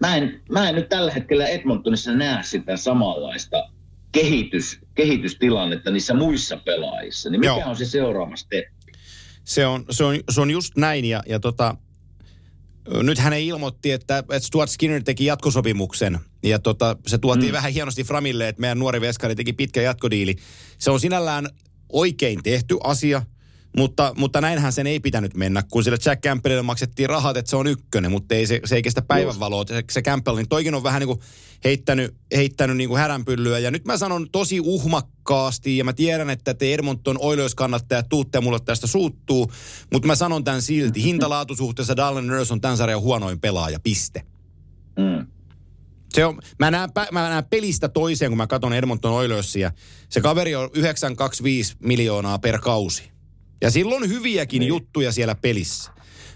C: mä en, mä en nyt tällä hetkellä Edmontonissa näe sitä samanlaista kehitys, kehitystilannetta niissä muissa pelaajissa. Niin mikä Joo. on se seuraava steppi?
B: Se on, se on, se on just näin ja, ja tota, nyt hän ei ilmoitti, että, että Stuart Skinner teki jatkosopimuksen. Ja tota, se tuotiin mm. vähän hienosti Framille, että meidän nuori veskari teki pitkä jatkodiili. Se on sinällään oikein tehty asia. Mutta, mutta näinhän sen ei pitänyt mennä, kun sille Jack Campbellille maksettiin rahat, että se on ykkönen, mutta ei se, se ei kestä päivänvaloa. Se, se Campbell, niin toikin on vähän niin kuin heittänyt, heittänyt niin kuin häränpyllyä. Ja nyt mä sanon tosi uhmakkaasti, ja mä tiedän, että te Edmonton Oilers kannattajat tuutte mulle tästä suuttuu, mutta mä sanon tämän silti. Hintalaatusuhteessa Dallin Nurse on tämän sarjan huonoin pelaaja, piste. Mm. Se on, mä, näen, mä näen pelistä toiseen, kun mä katson Edmonton Oilersia. Se kaveri on 925 miljoonaa per kausi. Ja silloin hyviäkin niin. juttuja siellä pelissä.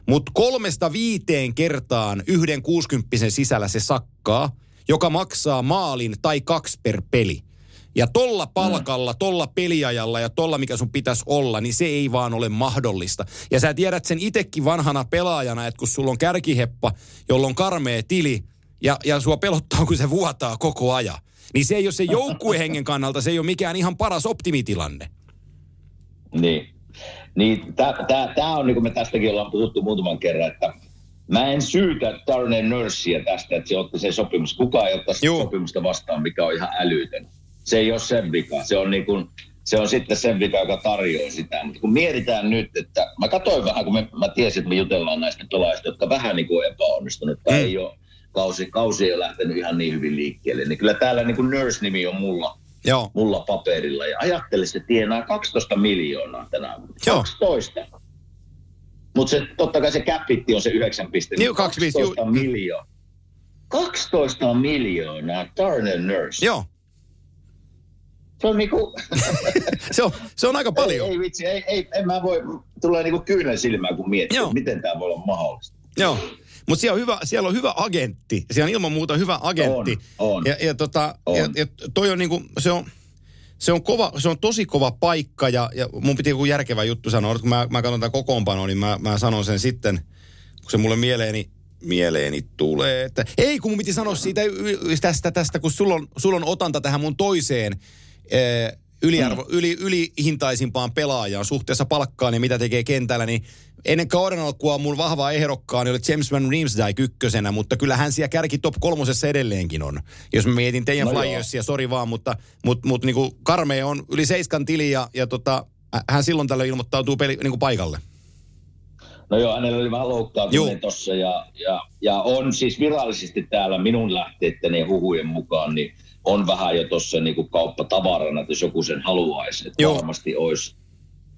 B: Mutta kolmesta viiteen kertaan yhden kuusikymppisen sisällä se sakkaa, joka maksaa maalin tai kaksi per peli. Ja tolla palkalla, tolla peliajalla ja tolla mikä sun pitäisi olla, niin se ei vaan ole mahdollista. Ja sä tiedät sen itekin vanhana pelaajana, että kun sulla on kärkiheppa, jolla on karmea tili ja, ja sua pelottaa, kun se vuotaa koko ajan. Niin se ei ole se joukkuehengen kannalta, se ei ole mikään ihan paras optimitilanne.
C: Niin. Niin tämä on, niin kuin me tästäkin ollaan puhuttu muutaman kerran, että mä en syytä Darnell Nursia tästä, että se otti se sopimus. Kukaan ei ottaa sopimusta vastaan, mikä on ihan älytön. Se ei ole sen vika. Se on, niin kuin, se on sitten sen vika, joka tarjoaa sitä. Mutta kun mietitään nyt, että mä katsoin vähän, kun me, mä tiesin, että me jutellaan näistä pelaajista, jotka vähän niin kuin epäonnistunut tai mm. ei ole, kausi, kausi ei ole lähtenyt ihan niin hyvin liikkeelle. Niin kyllä täällä niin kuin Nurse-nimi on mulla,
B: Joo.
C: mulla paperilla. Ja ajattele, se tienaa 12 miljoonaa tänä vuonna.
B: Joo.
C: 12. Mutta se, totta kai se capitti on se 9 pistettä.
B: Niin, 25,
C: 12
B: juu.
C: miljoonaa. 12 miljoonaa Darnell Nurse.
B: Joo.
C: Se on niinku... *laughs*
B: Se on, se on aika paljon.
C: Ei, ei vitsi, ei, ei, en mä voi, tulee niinku kyynel silmään, kun miettii,
B: Joo.
C: miten tämä voi olla mahdollista.
B: Joo. Mutta siellä, on hyvä, siellä on hyvä agentti. Siellä on ilman muuta hyvä agentti.
C: On, on.
B: Ja, ja, tota,
C: On.
B: ja, ja toi on niinku, se on, se on, kova, se on tosi kova paikka ja, ja mun piti joku järkevä juttu sanoa. Kun mä, mä katson tätä kokoonpanoa, niin mä, mä sanon sen sitten, kun se mulle mieleeni, mieleeni tulee. Että, ei, kun mun piti sanoa siitä tästä, tästä kun sulla on, sulla on otanta tähän mun toiseen eh, yliarvo,
C: Mm.
B: yli, ylihintaisimpaan pelaajaan suhteessa palkkaan ja mitä tekee kentällä, niin ennen kauden alkua mun vahva ehdokkaani oli James Van Riemsdyk ykkösenä, mutta kyllä hän siellä kärki top kolmosessa edelleenkin on. Jos mä mietin teidän
C: No.
B: Flyersia, sori vaan, mutta mut, mut niinku Karmee on yli seiskan tili ja, ja tota, hän silloin tällöin ilmoittautuu peli, niinku paikalle.
C: No joo, hänellä oli vähän loukkaantuminen tossa ja, ja, ja, on siis virallisesti täällä minun lähteitteni ja huhujen mukaan, niin on vähän jo tuossa niinku kauppatavarana, että jos joku sen haluaisi, että
B: Joo.
C: varmasti olisi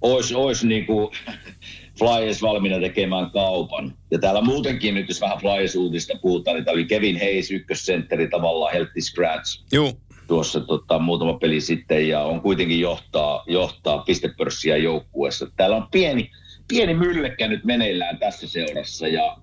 C: ois, ois niinku *laughs* Flyers valmiina tekemään kaupan. Ja täällä muutenkin nyt, jos vähän Flyers-uutista puhutaan, niin täällä oli Kevin Hayes, ykkössentteri, tavallaan healthy scratch
B: Joo,
C: tuossa tota, muutama peli sitten ja on kuitenkin johtaa, johtaa pistepörssiä joukkueessa. Täällä on pieni, pieni myllekkä nyt meneillään tässä seurassa ja,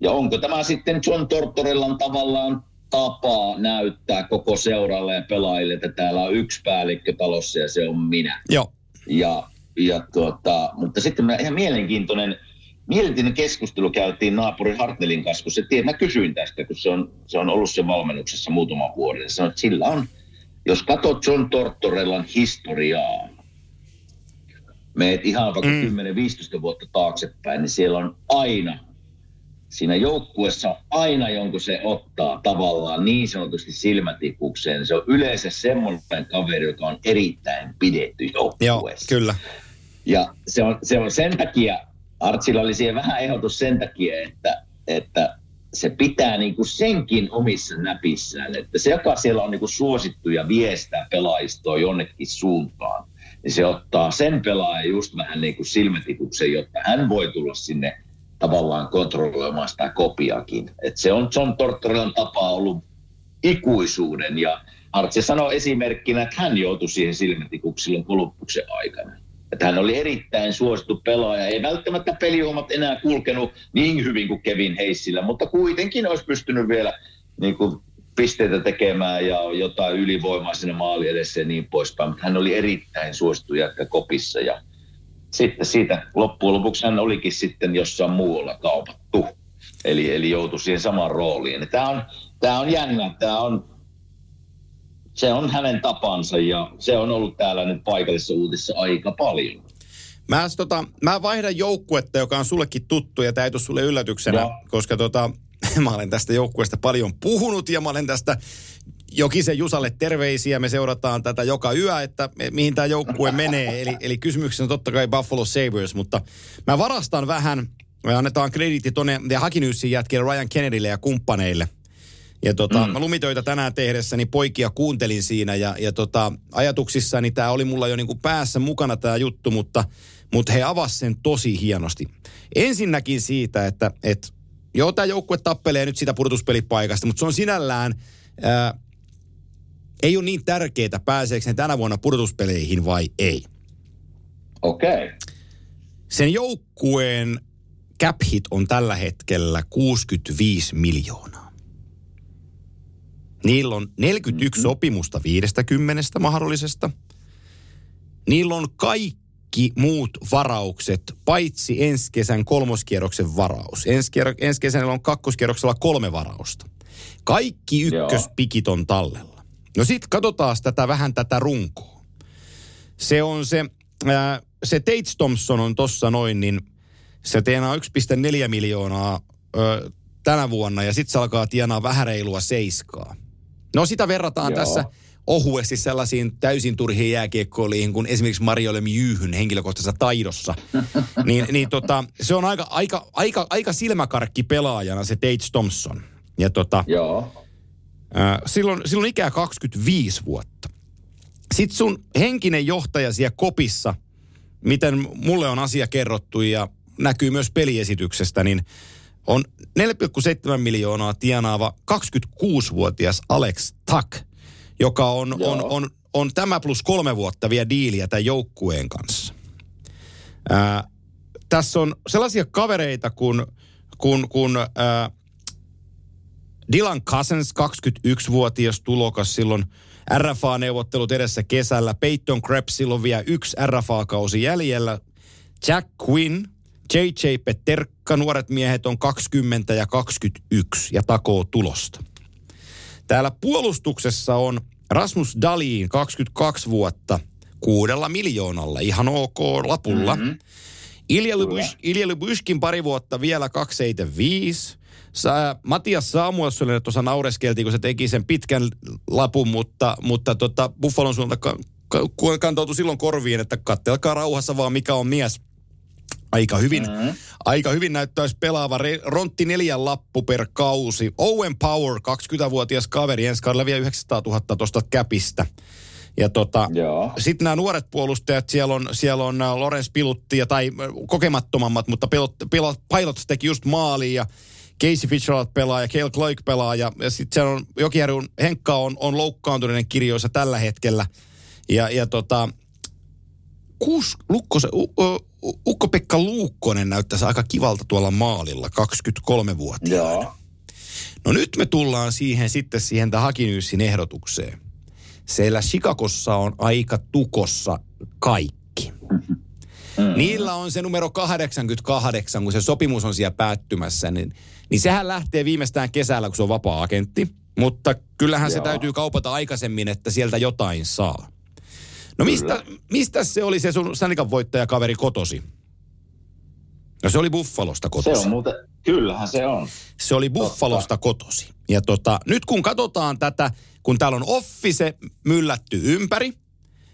C: ja onko tämä sitten John Tortorellan tavallaan tapa näyttää koko seuralle ja pelaajille, että täällä on yksi päällikkö talossa ja se on minä.
B: joo.
C: Ja, ja tuota, mutta sitten mä, ihan mielenkiintoinen, mielenkiintoinen keskustelu käytiin naapuri Hartnelin kanssa, kun se tie, mä kysyin tästä, kun se on, se on ollut sen valmennuksessa muutaman vuoden. Sanoin, että sillä on, jos katsot John Tortorellan historiaa, meet ihan vaikka
B: Mm.
C: mm. 10-15 vuotta taaksepäin, niin siellä on aina, siinä joukkuessa on aina jonkun se ottaa tavallaan niin sanotusti silmätipukseen. Se on yleensä semmoinen kaveri, joka on erittäin pidetty
B: Joo,
C: joukkueessa.
B: kyllä.
C: Ja se on, se on sen takia, Artsilla oli siihen vähän ehdotus sen takia, että, että se pitää niinku senkin omissa näpissään, että se, joka siellä on niinku suosittu ja viestää pelaajistoa jonnekin suuntaan, niin se ottaa sen pelaajan just vähän niin kuin silmätikuksen, jotta hän voi tulla sinne tavallaan kontrolloimaan sitä kopiakin. Et se on John Tortorellan tapa ollut ikuisuuden ja Artsi sanoi esimerkkinä, että hän joutui siihen silmätikuksi silloin Kolumbuksen aikana. Että hän oli erittäin suosittu pelaaja. Ei välttämättä pelihommat enää kulkenut niin hyvin kuin Kevin Heissillä, mutta kuitenkin olisi pystynyt vielä niin kuin pisteitä tekemään ja jotain ylivoimaa sinne maali edessä ja niin poispäin. Mutta hän oli erittäin suosittu jätkä kopissa ja sitten siitä loppujen lopuksi hän olikin sitten jossain muualla kaupattu. Eli, eli joutui siihen samaan rooliin. Tämä on, tämä on jännä. Tämä on, se on hänen tapansa ja se on ollut täällä nyt paikallisessa uutissa aika paljon.
B: Mä, tota, mä vaihdan joukkuetta, joka on sullekin tuttu ja tämä ei tule sulle yllätyksenä,
C: Joo.
B: koska tota, *laughs* mä olen tästä joukkueesta paljon puhunut ja mä olen tästä Jokisen Jusalle terveisiä. Me seurataan tätä joka yö, että mihin tämä joukkue menee. Eli, eli kysymyksessä on totta kai Buffalo Sabres, mutta mä varastan vähän, me annetaan krediitti tuonne The Hakinyysin jätkille Ryan Kennedylle ja kumppaneille. Ja tota, mm. mä lumitöitä tänään tehdessäni poikia kuuntelin siinä ja, ja tota, ajatuksissani tämä oli mulla jo niinku päässä mukana tämä juttu, mutta, mutta he avasivat sen tosi hienosti. Ensinnäkin siitä, että et, joo, tämä joukkue tappelee nyt sitä pudotuspelipaikasta, mutta se on sinällään, ää, ei ole niin tärkeää pääseekö ne tänä vuonna pudotuspeleihin vai ei.
C: Okei. Okay.
B: Sen joukkueen cap hit on tällä hetkellä 65 miljoonaa. Niillä on 41 mm-hmm. sopimusta 50 mahdollisesta. Niillä on kaikki muut varaukset, paitsi ensi kesän kolmoskierroksen varaus. Ensi, kier- ensi kesänä on kakkoskierroksella kolme varausta. Kaikki ykköspikit on tallella. No sit katsotaan tätä vähän tätä runkoa. Se on se, ää, se Tates Thompson on tossa noin, niin se tienaa 1,4 miljoonaa ö, tänä vuonna ja sitten se alkaa tienaa vähän reilua seiskaa. No sitä verrataan
C: Joo.
B: tässä ohuesti sellaisiin täysin turhiin jääkiekkoiliin kuin esimerkiksi Mario Lemieux'n henkilökohtaisessa taidossa. *laughs* niin, niin tota, se on aika, aika, aika, aika silmäkarkki pelaajana se Tate Thompson. Ja tota,
C: Joo.
B: ää, silloin, silloin ikää 25 vuotta. Sitten sun henkinen johtaja siellä kopissa, miten mulle on asia kerrottu ja näkyy myös peliesityksestä, niin on 4,7 miljoonaa tienaava 26-vuotias Alex Tuck, joka on,
C: Joo.
B: on, on, on tämä plus kolme vuotta vielä diiliä tämän joukkueen kanssa. Ää, tässä on sellaisia kavereita kuin, kun, kun ää, Dylan Cousins, 21-vuotias tulokas silloin RFA-neuvottelut edessä kesällä. Peyton Krebs silloin vielä yksi RFA-kausi jäljellä. Jack Quinn, JJ Peterka, nuoret miehet on 20 ja 21 ja takoo tulosta. Täällä puolustuksessa on Rasmus Daliin 22 vuotta kuudella miljoonalla, ihan ok lapulla. Mm-hmm. Ilja, Lybushkin pari vuotta vielä 275. Sä, Matias Samuelssonille tuossa naureskeltiin, kun se teki sen pitkän lapun, mutta, mutta tota, Buffalon suunta ka, ka, kantautui silloin korviin, että kattelkaa rauhassa vaan mikä on mies. Aika hyvin, mm-hmm. aika hyvin näyttäisi pelaava. Re- Rontti neljän lappu per kausi. Owen Power, 20-vuotias kaveri, ensi kaudella vielä 900 000 tuosta käpistä. Ja tota, sitten nämä nuoret puolustajat, siellä on, siellä on äh, Lorenz Pilutti, ja, tai äh, kokemattomammat, mutta pilot, pilot, Pilots teki just maaliin ja Casey Fitzgerald pelaa ja Cale Cloik pelaa ja, ja sitten siellä on Jokijärven Henkka on, on loukkaantuneiden kirjoissa tällä hetkellä. Ja, ja tota, Kuus, Lukkosen, Ukko-Pekka Luukkonen näyttäisi aika kivalta tuolla maalilla, 23 vuotta.
C: Joo.
B: No nyt me tullaan siihen sitten siihen tämän Hakinyysin ehdotukseen. Siellä Chicagossa on aika tukossa kaikki. Mm. Niillä on se numero 88, kun se sopimus on siellä päättymässä, niin, niin sehän lähtee viimeistään kesällä, kun se on vapaa-agentti. Mutta kyllähän Joo. se täytyy kaupata aikaisemmin, että sieltä jotain saa. No mistä, mistä se oli se sun Stanley voittajakaveri kotosi? No se oli Buffalosta
C: Se
B: kotosi.
C: on muuten, kyllähän se on.
B: Se oli Buffalosta kotosi. Ja tota, nyt kun katsotaan tätä, kun täällä on Office myllätty ympäri,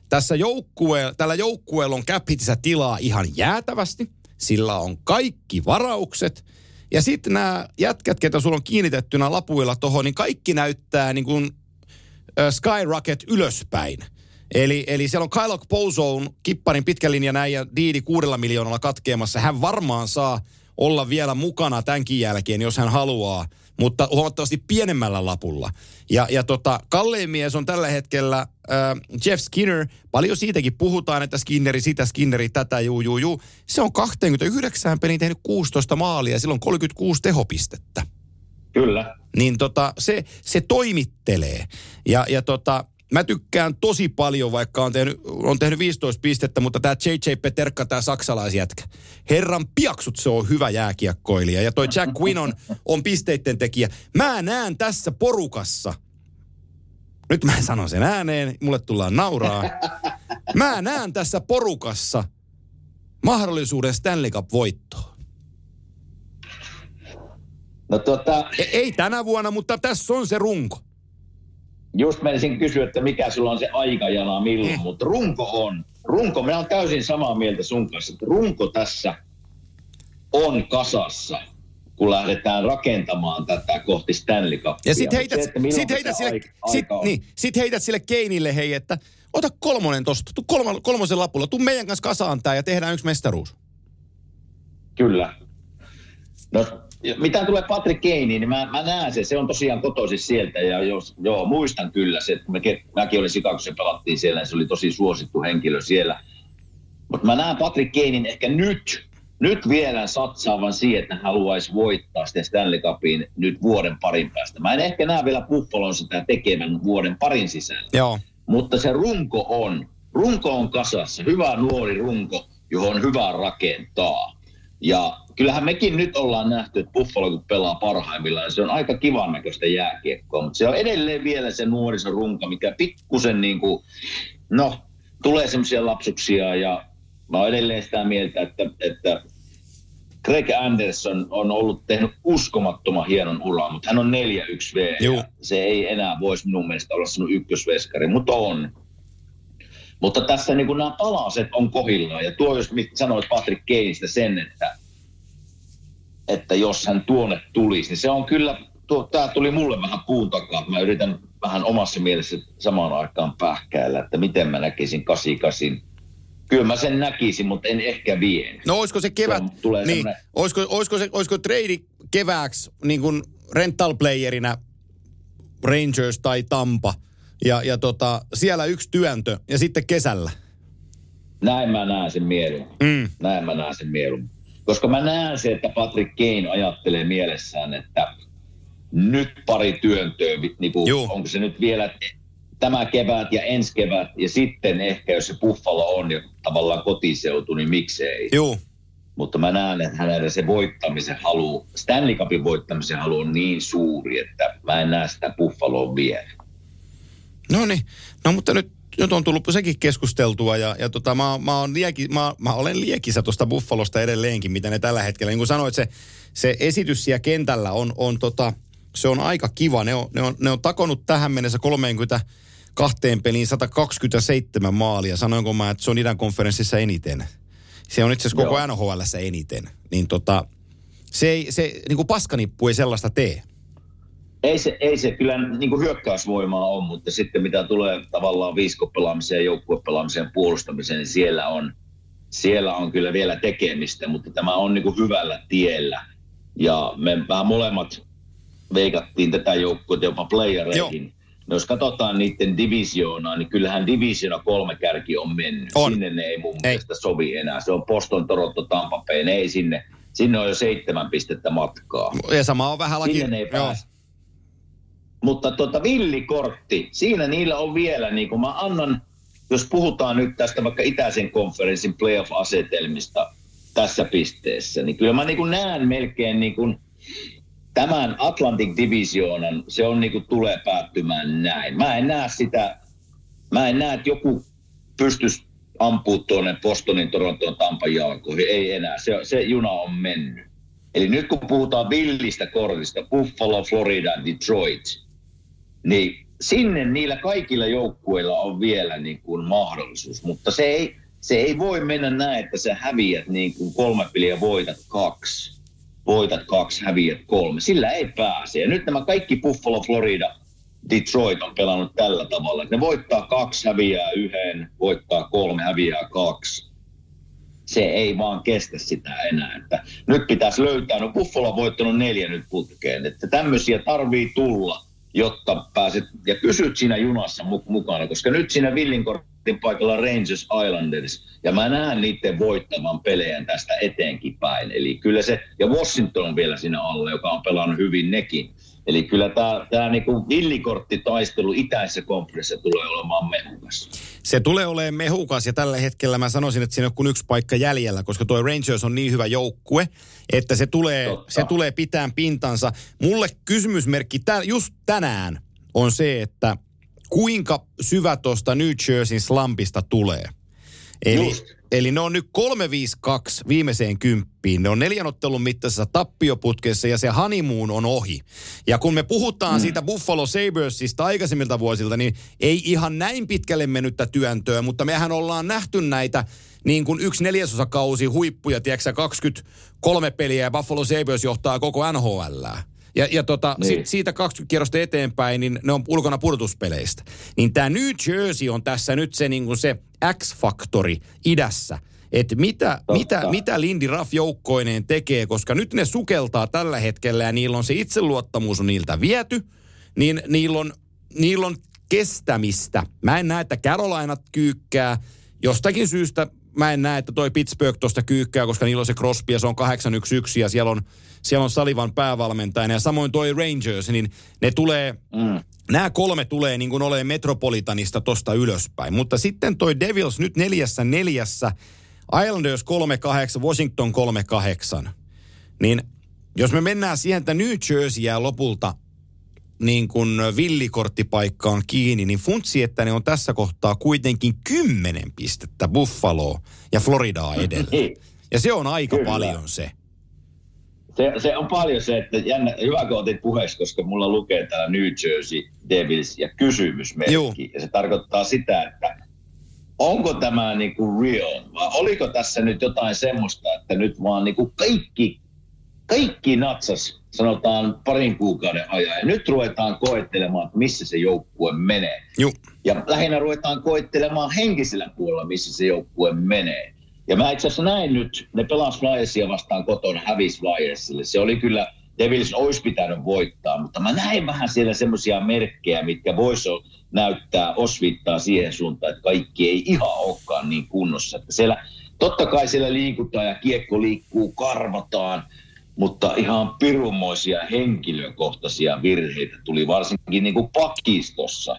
B: tässä joukkue, tällä joukkueella on cap tilaa ihan jäätävästi. Sillä on kaikki varaukset. Ja sitten nämä jätkät, ketä sulla on kiinnitettynä lapuilla tuohon, niin kaikki näyttää niin kuin skyrocket ylöspäin. Eli, eli siellä on Kyle Pozone, kipparin pitkä linja näin ja diidi kuudella miljoonalla katkeamassa. Hän varmaan saa olla vielä mukana tämänkin jälkeen, jos hän haluaa, mutta huomattavasti pienemmällä lapulla. Ja, ja tota, kallein mies on tällä hetkellä äh, Jeff Skinner. Paljon siitäkin puhutaan, että Skinneri sitä, Skinneri tätä, juu, juu, juu. Se on 29 peliin tehnyt 16 maalia ja silloin 36 tehopistettä
C: Kyllä.
B: niin tota, se, se toimittelee. Ja, ja tota, mä tykkään tosi paljon, vaikka on tehnyt, on tehnyt 15 pistettä, mutta tämä JJ Peterka, tämä saksalaisjätkä. Herran piaksut se on hyvä jääkiekkoilija. Ja toi Jack Quinn on, on pisteitten tekijä. Mä näen tässä porukassa, nyt mä sanon sen ääneen, mulle tullaan nauraa. Mä näen tässä porukassa mahdollisuuden Stanley Cup-voittoon.
C: No
B: E- ei tänä vuonna, mutta tässä on se runko.
C: Just menisin kysyä, että mikä sulla on se aikajana milloin,
B: Mm.
C: mutta runko on. Runko, mä oon täysin samaa mieltä sun kanssa, että runko tässä on kasassa, kun lähdetään rakentamaan tätä kohti Stanley Cupia.
B: Ja sit heität,
C: se,
B: sit heität, sille,
C: aika-
B: sit,
C: aika
B: niin, sit heität sille Keinille hei, että ota kolmonen tosta, tuu kolmo, kolmosen lapulla, tuu meidän kanssa kasaan tää ja tehdään yksi mestaruus.
C: Kyllä. No, mitä tulee Patrick Keiniin, niin mä, mä näen se. Se on tosiaan kotoisin sieltä ja jos, joo, muistan kyllä se, että me, mäkin olin Chicagossa pelattiin siellä ja se oli tosi suosittu henkilö siellä. Mutta mä näen Patrick Keinin ehkä nyt, nyt vielä satsaavan siihen, että hän haluaisi voittaa sitten Stanley Cupin nyt vuoden parin päästä. Mä en ehkä näe vielä Buffalon sitä tekevän vuoden parin sisällä.
B: Joo.
C: Mutta se runko on, runko on kasassa, hyvä nuori runko, johon on hyvä rakentaa. Ja kyllähän mekin nyt ollaan nähty, että Buffalo kun pelaa parhaimmillaan, se on aika kivan näköistä jääkiekkoa, mutta se on edelleen vielä se nuorisorunko, mikä pikkusen niin kuin, no, tulee semmoisia lapsuksia ja mä oon edelleen sitä mieltä, että, että Greg Anderson on ollut tehnyt uskomattoman hienon uran, mutta hän on 4-1 V.
B: Juu.
C: Ja se ei enää voisi minun mielestä olla sinun ykkösveskari, mutta on. Mutta tässä niin nämä palaset on kohillaan. Ja tuo, jos sanoit Patrick Keinistä sen, että, että jos hän tuonne tulisi, niin se on kyllä, tuo, tämä tuli mulle vähän puun takaa. Mä yritän vähän omassa mielessä samaan aikaan pähkäillä, että miten mä näkisin 88. Kyllä mä sen näkisin, mutta en ehkä vie.
B: No olisiko se kevät,
C: Se on- tulee
B: niin,
C: semmoinen-
B: olisiko, olisiko, se, olisiko trade kevääksi niin kuin rental playerina Rangers tai Tampa ja, ja tota, siellä yksi työntö ja sitten kesällä.
C: Näin mä näen sen mieluummin.
B: Mm.
C: Näin mä näen sen mieluummin. Koska mä näen se, että Patrick Kane ajattelee mielessään, että nyt pari työntöä, niin kuin,
B: Juu.
C: onko se nyt vielä tämä kevät ja ensi kevät, ja sitten ehkä jos se Buffalo on jo tavallaan kotiseutu, niin miksei.
B: Joo.
C: Mutta mä näen, että hänellä se voittamisen halu, Stanley Cupin voittamisen halu on niin suuri, että mä en näe sitä Buffaloa vielä.
B: No niin, no mutta nyt, nyt on tullut sekin keskusteltua ja, ja tota, mä, mä, oon lieki, mä, mä olen liekissä tuosta Buffalosta edelleenkin, mitä ne tällä hetkellä, niin kuin sanoit, se, se esitys siellä kentällä on, on tota, se on aika kiva. Ne on, ne on, ne on takonut tähän mennessä 30 kahteen peliin 127 maalia. Sanoinko mä, että se on idän konferenssissa eniten. Se on itse asiassa koko. NHLssä eniten. Niin tota, se, ei, se niin kuin paskanippu ei sellaista tee.
C: Ei se, ei se kyllä niin kuin hyökkäysvoimaa on, mutta sitten mitä tulee tavallaan viiskopelaamiseen, joukkuepelaamiseen, puolustamiseen, niin siellä on, siellä on kyllä vielä tekemistä, mutta tämä on niin kuin hyvällä tiellä. Ja me vähän molemmat veikattiin tätä joukkuetta jopa playereihin. No jos katsotaan niiden divisioonaa, niin kyllähän divisiona kolme kärki on mennyt.
B: On.
C: Sinne ne ei mun
B: Ei.
C: mielestä sovi enää. Se on Boston, Toronto, Tampa Bay. Ne ei sinne. Sinne on jo seitsemän pistettä matkaa.
B: Ja sama on vähän laki.
C: Sinne ne ei
B: Joo.
C: pääse. Mutta tota villikortti, siinä niillä on vielä, niin kuin mä annan, jos puhutaan nyt tästä vaikka itäisen konferenssin playoff-asetelmista tässä pisteessä, niin kyllä mä niin kuin näen melkein niin kuin tämän Atlantic Divisionan, se on niin kuin tulee päättymään näin. Mä en näe sitä, mä en näe, että joku pystyisi ampua tuonne Bostonin, Torontoon, Tampan jalkoihin. Ei enää, se, se juna on mennyt. Eli nyt kun puhutaan villistä kortista, Buffalo, Florida, Detroit, niin sinne niillä kaikilla joukkueilla on vielä niin kuin mahdollisuus, mutta se ei, se ei voi mennä näin, että sä häviät niin kuin kolme peliä, voitat kaksi, voitat kaksi, häviät kolme. Sillä ei pääse. Ja nyt nämä kaikki Buffalo, Florida, Detroit on pelannut tällä tavalla, ne voittaa kaksi, häviää yhden, voittaa kolme, häviää kaksi se ei vaan kestä sitä enää. Että nyt pitäisi löytää, no Buffalo on voittanut neljä nyt putkeen, että tämmöisiä tarvii tulla, jotta pääset ja pysyt siinä junassa mu- mukana, koska nyt siinä Villinkortin paikalla Rangers Islanders, ja mä näen niiden voittavan pelejä tästä eteenkin päin. Eli kyllä se, ja Washington on vielä siinä alla, joka on pelannut hyvin nekin. Eli kyllä tämä, tämä niinku villikorttitaistelu itäisessä konferenssissa tulee olemaan mehukas.
B: Se tulee olemaan mehukas ja tällä hetkellä mä sanoisin, että siinä on kuin yksi paikka jäljellä, koska tuo Rangers on niin hyvä joukkue, että se tulee,
C: Totta.
B: se tulee pitään pintansa. Mulle kysymysmerkki tä, just tänään on se, että kuinka syvä tuosta New Jerseyn slampista tulee. Eli,
C: Just.
B: Eli ne on nyt 352 viimeiseen kymppiin. Ne on neljän ottelun mittaisessa tappioputkessa ja se honeymoon on ohi. Ja kun me puhutaan mm. siitä Buffalo Sabersista aikaisemmilta vuosilta, niin ei ihan näin pitkälle mennyttä työntöä, mutta mehän ollaan nähty näitä niin kuin yksi neljäsosakausi huippuja, tiedätkö 23 peliä ja Buffalo Sabres johtaa koko NHL. Ja, ja tota,
C: Niin.
B: sit, siitä 20 kierrosta eteenpäin, niin ne on ulkona pudotuspeleistä. Niin tämä New Jersey on tässä nyt se, niin kuin se X-faktori idässä. Että mitä, mitä, mitä Lindy Raff joukkoineen tekee, koska nyt ne sukeltaa tällä hetkellä ja niillä on se itseluottamus on niiltä viety, niin niillä on, niillä on kestämistä. Mä en näe, että Carolinat kyykkää. Jostakin syystä mä en näe, että toi Pittsburgh tuosta kyykkää, koska niillä on se Crosby ja se on 811 ja siellä on, siellä on Salivan päävalmentajana. Ja samoin toi Rangers, niin ne tulee,
C: Mm.
B: Nämä kolme tulee niin kuin olemaan Metropolitanista tosta ylöspäin. Mutta sitten toi Devils nyt neljässä neljässä, Islanders 3-8, Washington 3-8. Niin jos me mennään siihen, että New Jersey jää lopulta niin kuin villikorttipaikkaan kiinni, niin funtsi, että ne on tässä kohtaa kuitenkin kymmenen pistettä Buffalo ja Floridaa edellä. *laughs*
C: Niin.
B: Ja se on aika
C: Kyllä.
B: paljon se.
C: Se, se, on paljon se, että jännä, hyvä kun otit puheeksi, koska mulla lukee täällä New Jersey Devils ja kysymysmerkki.
B: Juu.
C: Ja se tarkoittaa sitä, että onko tämä niinku real vai oliko tässä nyt jotain semmoista, että nyt vaan niinku kaikki, kaikki natsas sanotaan parin kuukauden ajan. Ja nyt ruvetaan koettelemaan, että missä se joukkue menee.
B: Ju.
C: Ja lähinnä ruvetaan koettelemaan henkisellä puolella, missä se joukkue menee. Ja mä itse asiassa näin nyt, ne pelas Flyersia vastaan kotona, hävis Flyersille. Se oli kyllä, Devils olisi pitänyt voittaa, mutta mä näin vähän siellä semmoisia merkkejä, mitkä voisi näyttää osvittaa siihen suuntaan, että kaikki ei ihan olekaan niin kunnossa. Että siellä, totta kai siellä liikutaan ja kiekko liikkuu, karvataan, mutta ihan pirunmoisia henkilökohtaisia virheitä tuli varsinkin niin kuin pakistossa,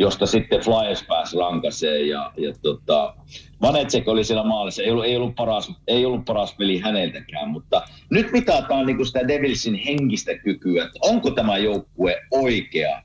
C: josta sitten Flyers pääsi rankaseen ja, ja tota, Vanetsek oli siellä maalissa, ei ollut, ei, ollut paras, ei ollut paras peli häneltäkään, mutta nyt mitataan niin kuin sitä Devilsin henkistä kykyä, että onko tämä joukkue oikea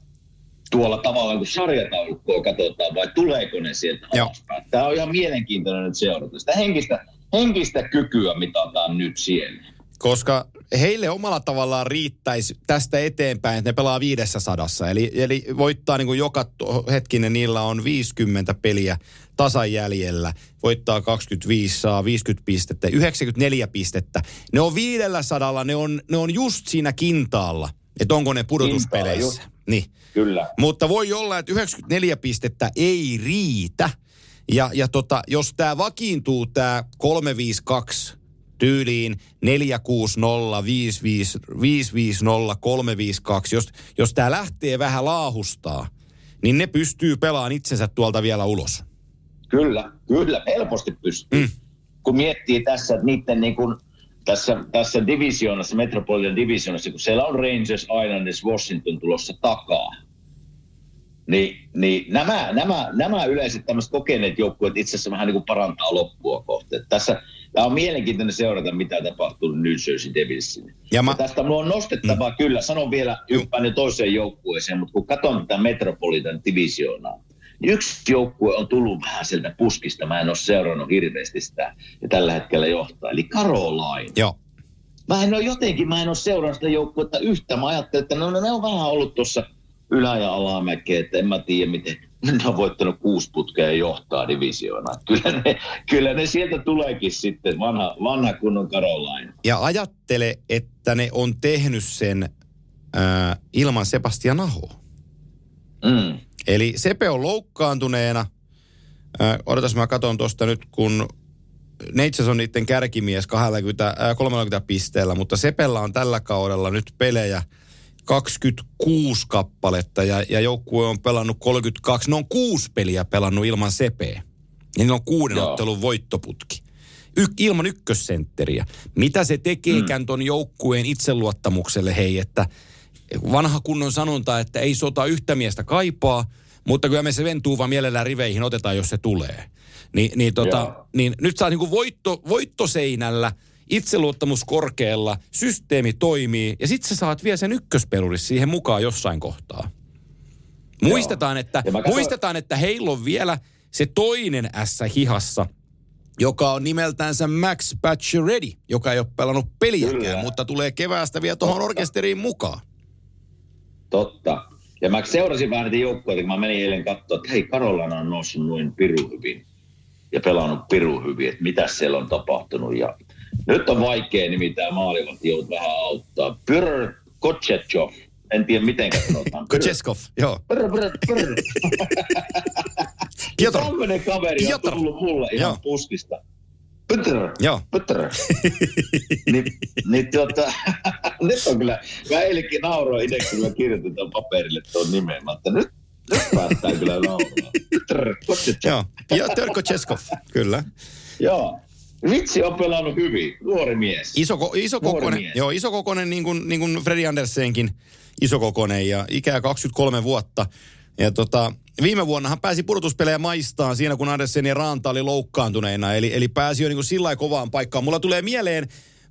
C: tuolla tavallaan, kun sarjataulukkoa katsotaan, vai tuleeko ne sieltä
B: Joo.
C: alaspäin. Tämä on ihan mielenkiintoinen nyt seurata. Sitä henkistä, henkistä kykyä mitataan nyt siellä.
B: Koska heille omalla tavallaan riittäisi tästä eteenpäin, että ne pelaa viidessä sadassa. Eli, eli voittaa niin kuin joka hetkinen, niillä on 50 peliä tasan jäljellä. Voittaa 25, saa 50 pistettä, 94 pistettä. Ne on viidellä sadalla, ne on, ne on just siinä kintaalla, että onko ne pudotuspeleissä. Niin.
C: Kyllä.
B: Mutta voi olla, että 94 pistettä ei riitä. Ja, ja tota, jos tämä vakiintuu, tämä 352 tyyliin 460, 55, 550, 352, jos, jos tämä lähtee vähän laahustaa, niin ne pystyy pelaamaan itsensä tuolta vielä ulos.
C: Kyllä, kyllä, helposti pystyy.
B: Mm.
C: Kun miettii tässä, että niiden niin kuin, tässä, tässä divisioonassa, Metropolitan divisioonassa, kun siellä on Rangers, Islanders, Washington tulossa takaa, niin, niin nämä, nämä, nämä yleiset tämmöiset kokeneet joukkueet itse asiassa vähän niin kuin parantaa loppua kohti. Että Tässä tämä on mielenkiintoinen seurata, mitä tapahtuu New Jersey Devilsille.
B: Ja mä-
C: Ja tästä mulla on nostettavaa mm. kyllä, sanon vielä, hyppään jo toiseen joukkueeseen, mutta kun katson tätä Metropolitan divisioonaa, niin yksi joukkue on tullut vähän sieltä puskista, mä en ole seurannut hirveästi sitä, ja tällä hetkellä johtaa, eli Caroline.
B: Joo.
C: Mä en ole jotenkin, mä en ole seurannut sitä joukkuetta yhtä. Mä ajattelin, että no, no ne on vähän ollut tuossa ylä- ja alamäkeä, että en mä tiedä miten. Ne on voittanut kuusi putkea ja johtaa divisioonaa. Kyllä ne, kyllä ne sieltä tuleekin sitten, vanha, vanha kunnon Caroline.
B: Ja ajattele, että ne on tehnyt sen ää, ilman Sebastian Ahoa.
C: Mm.
B: Eli Sepe on loukkaantuneena. Äh, odotas, mä katson tuosta nyt, kun Neitses on niiden kärkimies 20, äh, 30 pisteellä, mutta Sepellä on tällä kaudella nyt pelejä 26 kappaletta ja, ja joukkue on pelannut 32. Ne on kuusi peliä pelannut ilman Sepeä. Ja on kuuden
C: Joo.
B: ottelun voittoputki. Y- ilman ykkössentteriä. Mitä se tekeekään mm. ton joukkueen itseluottamukselle, hei, että vanha kunnon sanonta, että ei sota yhtä miestä kaipaa, mutta kyllä me se ventuu vaan mielellään riveihin otetaan, jos se tulee. Ni, niin, tota,
C: Joo.
B: niin nyt saa niinku voitto, voittoseinällä, itseluottamus korkealla, systeemi toimii ja sitten sä saat vielä sen ykköspeluris siihen mukaan jossain kohtaa. Muistetaan, että,
C: katson-
B: muistetaan, että heillä on vielä se toinen S hihassa, joka on nimeltänsä Max Pacioretty, joka ei ole pelannut peliäkään,
C: Kyllä.
B: mutta tulee keväästä vielä tuohon orkesteriin mukaan.
C: Totta. Ja mä seurasin vähän niitä joukkueita, kun mä menin eilen katsoa, että hei, Karolana on noussut noin piru hyvin ja pelannut piru hyvin, että mitä siellä on tapahtunut. Ja nyt on vaikea nimittäin maalivahti joudut vähän auttaa. Pyr Kochechov, en tiedä miten sanotaan. *laughs*
B: Kocheskov, joo.
C: pyr- pyr- pyr. *laughs*
B: Piotr.
C: Tämmöinen kaveri
B: Piotr.
C: on tullut mulle ihan
B: Joo.
C: puskista. Pytr.
B: Joo.
C: Pytr. *laughs* niin, niin tuota, nyt on kyllä, mä eilenkin nauroin itse, kun mä kirjoitin tuon paperille tuon nimen, mä että nyt, nyt päästään kyllä nauromaan. Pytr. Kochechov.
B: Joo, Piotr Kocheskov, kyllä.
C: Joo. Vitsi on pelannut hyvin, nuori mies.
B: Iso, iso
C: Nuori
B: kokonen,
C: mies.
B: joo, iso kokonen niin kuin, niin kuin Freddy Andersenkin iso kokonen ja ikää 23 vuotta. Ja tota, viime vuonnahan pääsi pudotuspelejä maistaan siinä, kun Andersen ja Ranta oli loukkaantuneina. Eli, eli pääsi jo niin kuin sillä kovaan paikkaan. Mulla tulee mieleen,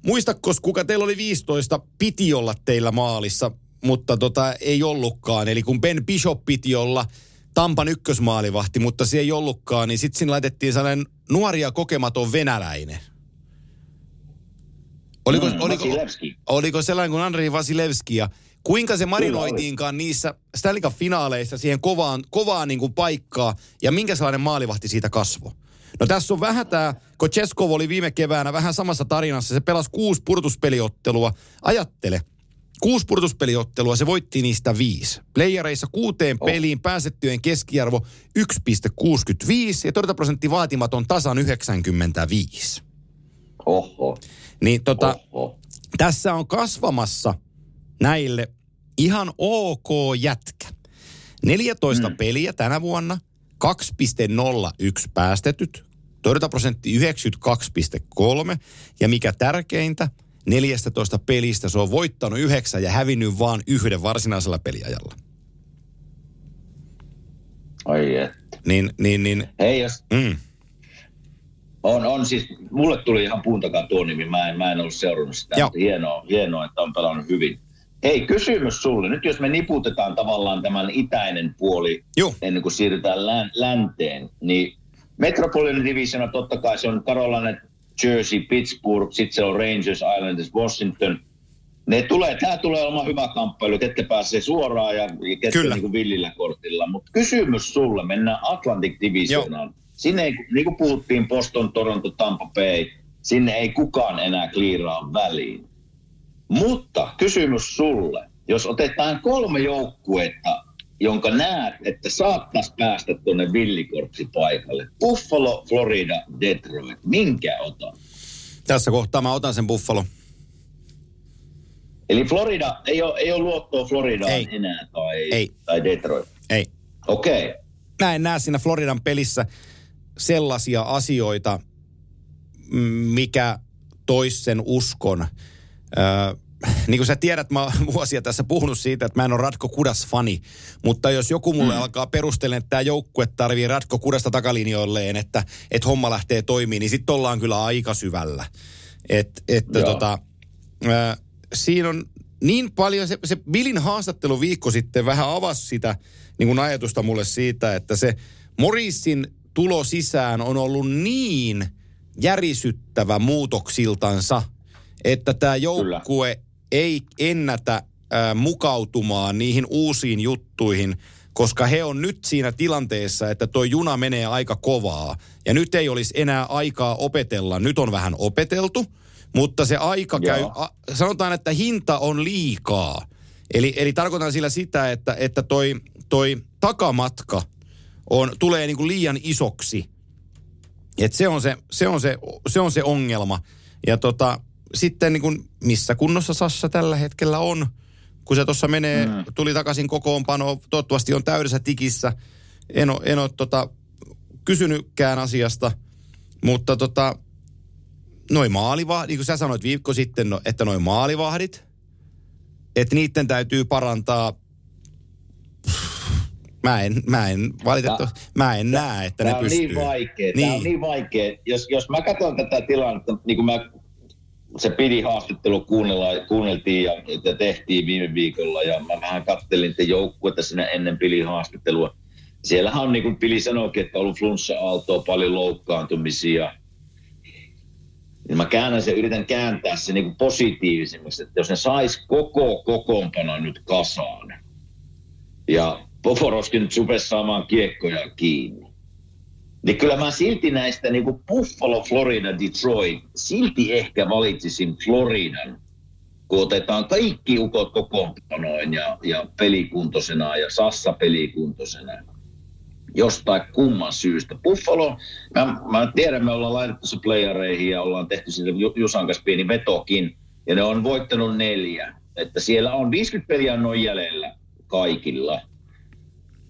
B: muistakos kuka teillä oli 15, piti olla teillä maalissa, mutta tota, ei ollutkaan. Eli kun Ben Bishop piti olla Tampan ykkösmaalivahti, mutta se ei ollutkaan, niin sitten siinä laitettiin sellainen nuoria kokematon venäläinen. Oliko,
C: Mm,
B: oliko,
C: Vasilevski.
B: oliko sellainen kuin Andrei Vasilevski ja kuinka se marinoitiinkaan niissä Stanley Cup-finaaleissa siihen kovaan, kovaan niin kuin paikkaa ja minkä sellainen maalivahti siitä kasvo? No tässä on vähän tämä, kun Cheskov oli viime keväänä vähän samassa tarinassa, se pelasi kuusi purtuspeliottelua. Ajattele, kuusi purtuspeliottelua, se voitti niistä viisi. Playereissa kuuteen
C: Oh.
B: peliin pääsettyjen keskiarvo 1,65 ja torjuntaprosentti vaatimaton tasan 95.
C: Oho,
B: Niin tota,
C: oho.
B: tässä on kasvamassa näille ihan ok jätkä. 14 mm. peliä tänä vuonna, 2,01 päästetyt, torjuntaprosentti 92,3 ja mikä tärkeintä, 14 pelistä se on voittanut yhdeksän ja hävinnyt vaan yhden varsinaisella peliajalla.
C: Ai et.
B: Niin, niin, niin,
C: Hei, jos
B: mm,
C: on, on siis, mulle tuli ihan puun takaa tuo nimi, mä en, mä en ollut seurannut sitä,
B: Joo.
C: mutta hienoa, hienoa, että on pelannut hyvin. Hei, kysymys sulle. Nyt jos me niputetaan tavallaan tämän itäinen puoli
B: Joo.
C: ennen kuin siirrytään län, länteen, niin Metropolitan Divisiona totta kai se on Carolina, Jersey, Pittsburgh, sitten se on Rangers, Islanders, Washington. Ne tulee, tämä tulee olemaan hyvä kamppailu, ketkä pääsee suoraan ja ketkä
B: Kyllä.
C: niin kuin villillä kortilla. Mutta kysymys sulle, mennään Atlantic Divisionaan. Sinne ei, niin kuin puhuttiin Boston, Toronto, Tampa Bay, sinne ei kukaan enää kliiraa väliin. Mutta kysymys sulle, jos otetaan kolme joukkuetta, jonka näet, että saattaisi päästä tuonne villikorpsipaikalle. Buffalo, Florida, Detroit. Minkä otan?
B: tässä kohtaa mä otan sen Buffalo.
C: Eli Florida, ei ole, ei ole luottoa Floridaan
B: Ei.
C: enää tai,
B: Ei.
C: tai Detroit.
B: Ei.
C: Okei. Okay.
B: mä en näe siinä Floridan pelissä sellaisia asioita, mikä tois sen uskon. Öö, niin kuin sä tiedät, mä oon vuosia tässä puhunut siitä, että mä en ole Ratko Kudas-fani, mutta jos joku mulle mm. alkaa perustella, että tämä joukkue tarvii Ratko Kudasta takalinjoilleen, että, että homma lähtee toimimaan, niin sitten ollaan kyllä aika syvällä. Et, että
C: Joo.
B: tota, öö, siinä on niin paljon, se, se Billin haastattelu viikko sitten vähän avasi sitä niin kuin ajatusta mulle siitä, että se Morrisin tulo sisään on ollut niin järisyttävä muutoksiltansa, että tämä joukkue ei ennätä äh, mukautumaan niihin uusiin juttuihin, koska he on nyt siinä tilanteessa, että tuo juna menee aika kovaa. Ja nyt ei olisi enää aikaa opetella. Nyt on vähän opeteltu, mutta se aika
C: Joo.
B: käy, a, sanotaan, että hinta on liikaa. Eli, eli tarkoitan sillä sitä, että, että toi, toi takamatka on, tulee niin kuin liian isoksi. Et se, on se, se, on se, se on se ongelma. Ja tota, sitten niin kuin, missä kunnossa Sassa tällä hetkellä on, kun se tuossa menee, mm. tuli takaisin kokoonpano, toivottavasti on täydessä tikissä. En ole, en ole tota, kysynytkään asiasta, mutta tota, noi maalivahdit, niin kuin sä sanoit viikko sitten, no, että noi maalivahdit, että niiden täytyy parantaa. Mä en, mä en valitettavasti, mä en näe, että
C: Tämä
B: ne
C: on
B: pystyy.
C: niin vaikea. Niin. Tämä on
B: Niin.
C: niin vaikea. Jos, jos mä katson tätä tilannetta, niin kuin mä, se pidi haastattelu kuunnella, kuunneltiin ja, ja tehtiin viime viikolla ja mä vähän kattelin te joukkuetta siinä ennen Pilin haastattelua. Siellähän on, niin kuin Pili sanoikin, että on ollut flunssa-aaltoa, paljon loukkaantumisia. Niin mä käännän sen, yritän kääntää se niin positiivisemmaksi, että jos ne sais koko kokoonpano nyt kasaan ja Poforoskin nyt rupesi saamaan kiekkoja kiinni, niin kyllä mä silti näistä niin kuin Buffalo, Florida, Detroit, silti ehkä valitsisin Floridan, kun otetaan kaikki ukot kokoonpanoin ja, ja pelikuntoisena ja Sassa pelikuntoisena. Jostain kumman syystä. Buffalo, mä, mä tiedän, me ollaan laitettu se playereihin ja ollaan tehty sinne Ju- Jusan kanssa pieni vetokin. Ja ne on voittanut neljä. Että siellä on 50 peliä noin jäljellä kaikilla.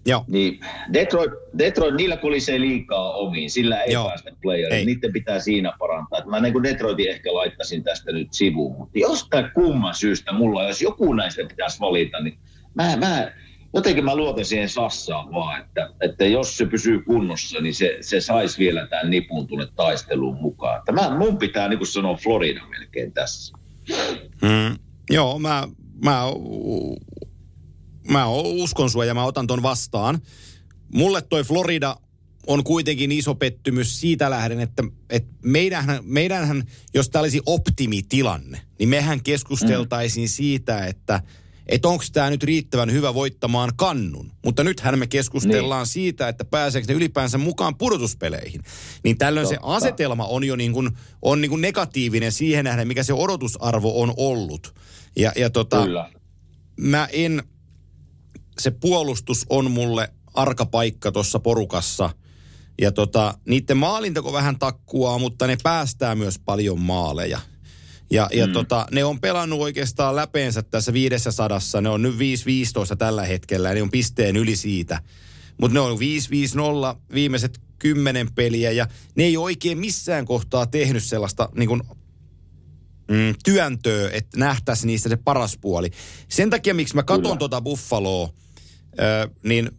B: Joo.
C: Niin Detroit, Detroit, niillä kolisee liikaa omiin, sillä ei
B: Joo.
C: Päästä playeriin. Niiden pitää siinä parantaa. Et mä niin Detroitin ehkä laittaisin tästä nyt sivuun, mutta jostain kumman syystä mulla, jos joku näistä pitäisi valita, niin mä, mä jotenkin mä luotan siihen Sassaan vaan, että, että jos se pysyy kunnossa, niin se, se saisi vielä tämän nipun tuonne taisteluun mukaan. Että mä, mun pitää niin kuin sanoa Florida melkein tässä.
B: Mm, joo, mä, mä, mä uskon sua ja mä otan ton vastaan. Mulle toi Florida on kuitenkin iso pettymys siitä lähden, että, että meidänhän, meidänhän, jos tämä olisi optimitilanne, niin mehän keskusteltaisiin mm. siitä, että että onko tämä nyt riittävän hyvä voittamaan kannun. Mutta nythän me keskustellaan niin. siitä, että pääseekö ne ylipäänsä mukaan pudotuspeleihin. Niin tällöin Totta. se asetelma on jo niin kuin, on niin kuin negatiivinen siihen nähden, mikä se odotusarvo on ollut. Ja, ja tota, Kyllä. mä en, se puolustus on mulle arka paikka tuossa porukassa. Ja tota, niiden maalintako vähän takkuaa, mutta ne päästää myös paljon maaleja. Ja, ja mm. tota, ne on pelannut oikeastaan läpeensä tässä viidessä sadassa. Ne on nyt 5-15 tällä hetkellä ja ne on pisteen yli siitä. Mutta ne on 5-5-0 viimeiset kymmenen peliä ja ne ei oikein missään kohtaa tehnyt sellaista niin kuin, mm, työntöä, että nähtäisi niistä se paras puoli. Sen takia, miksi mä katson tuota Buffaloa, niin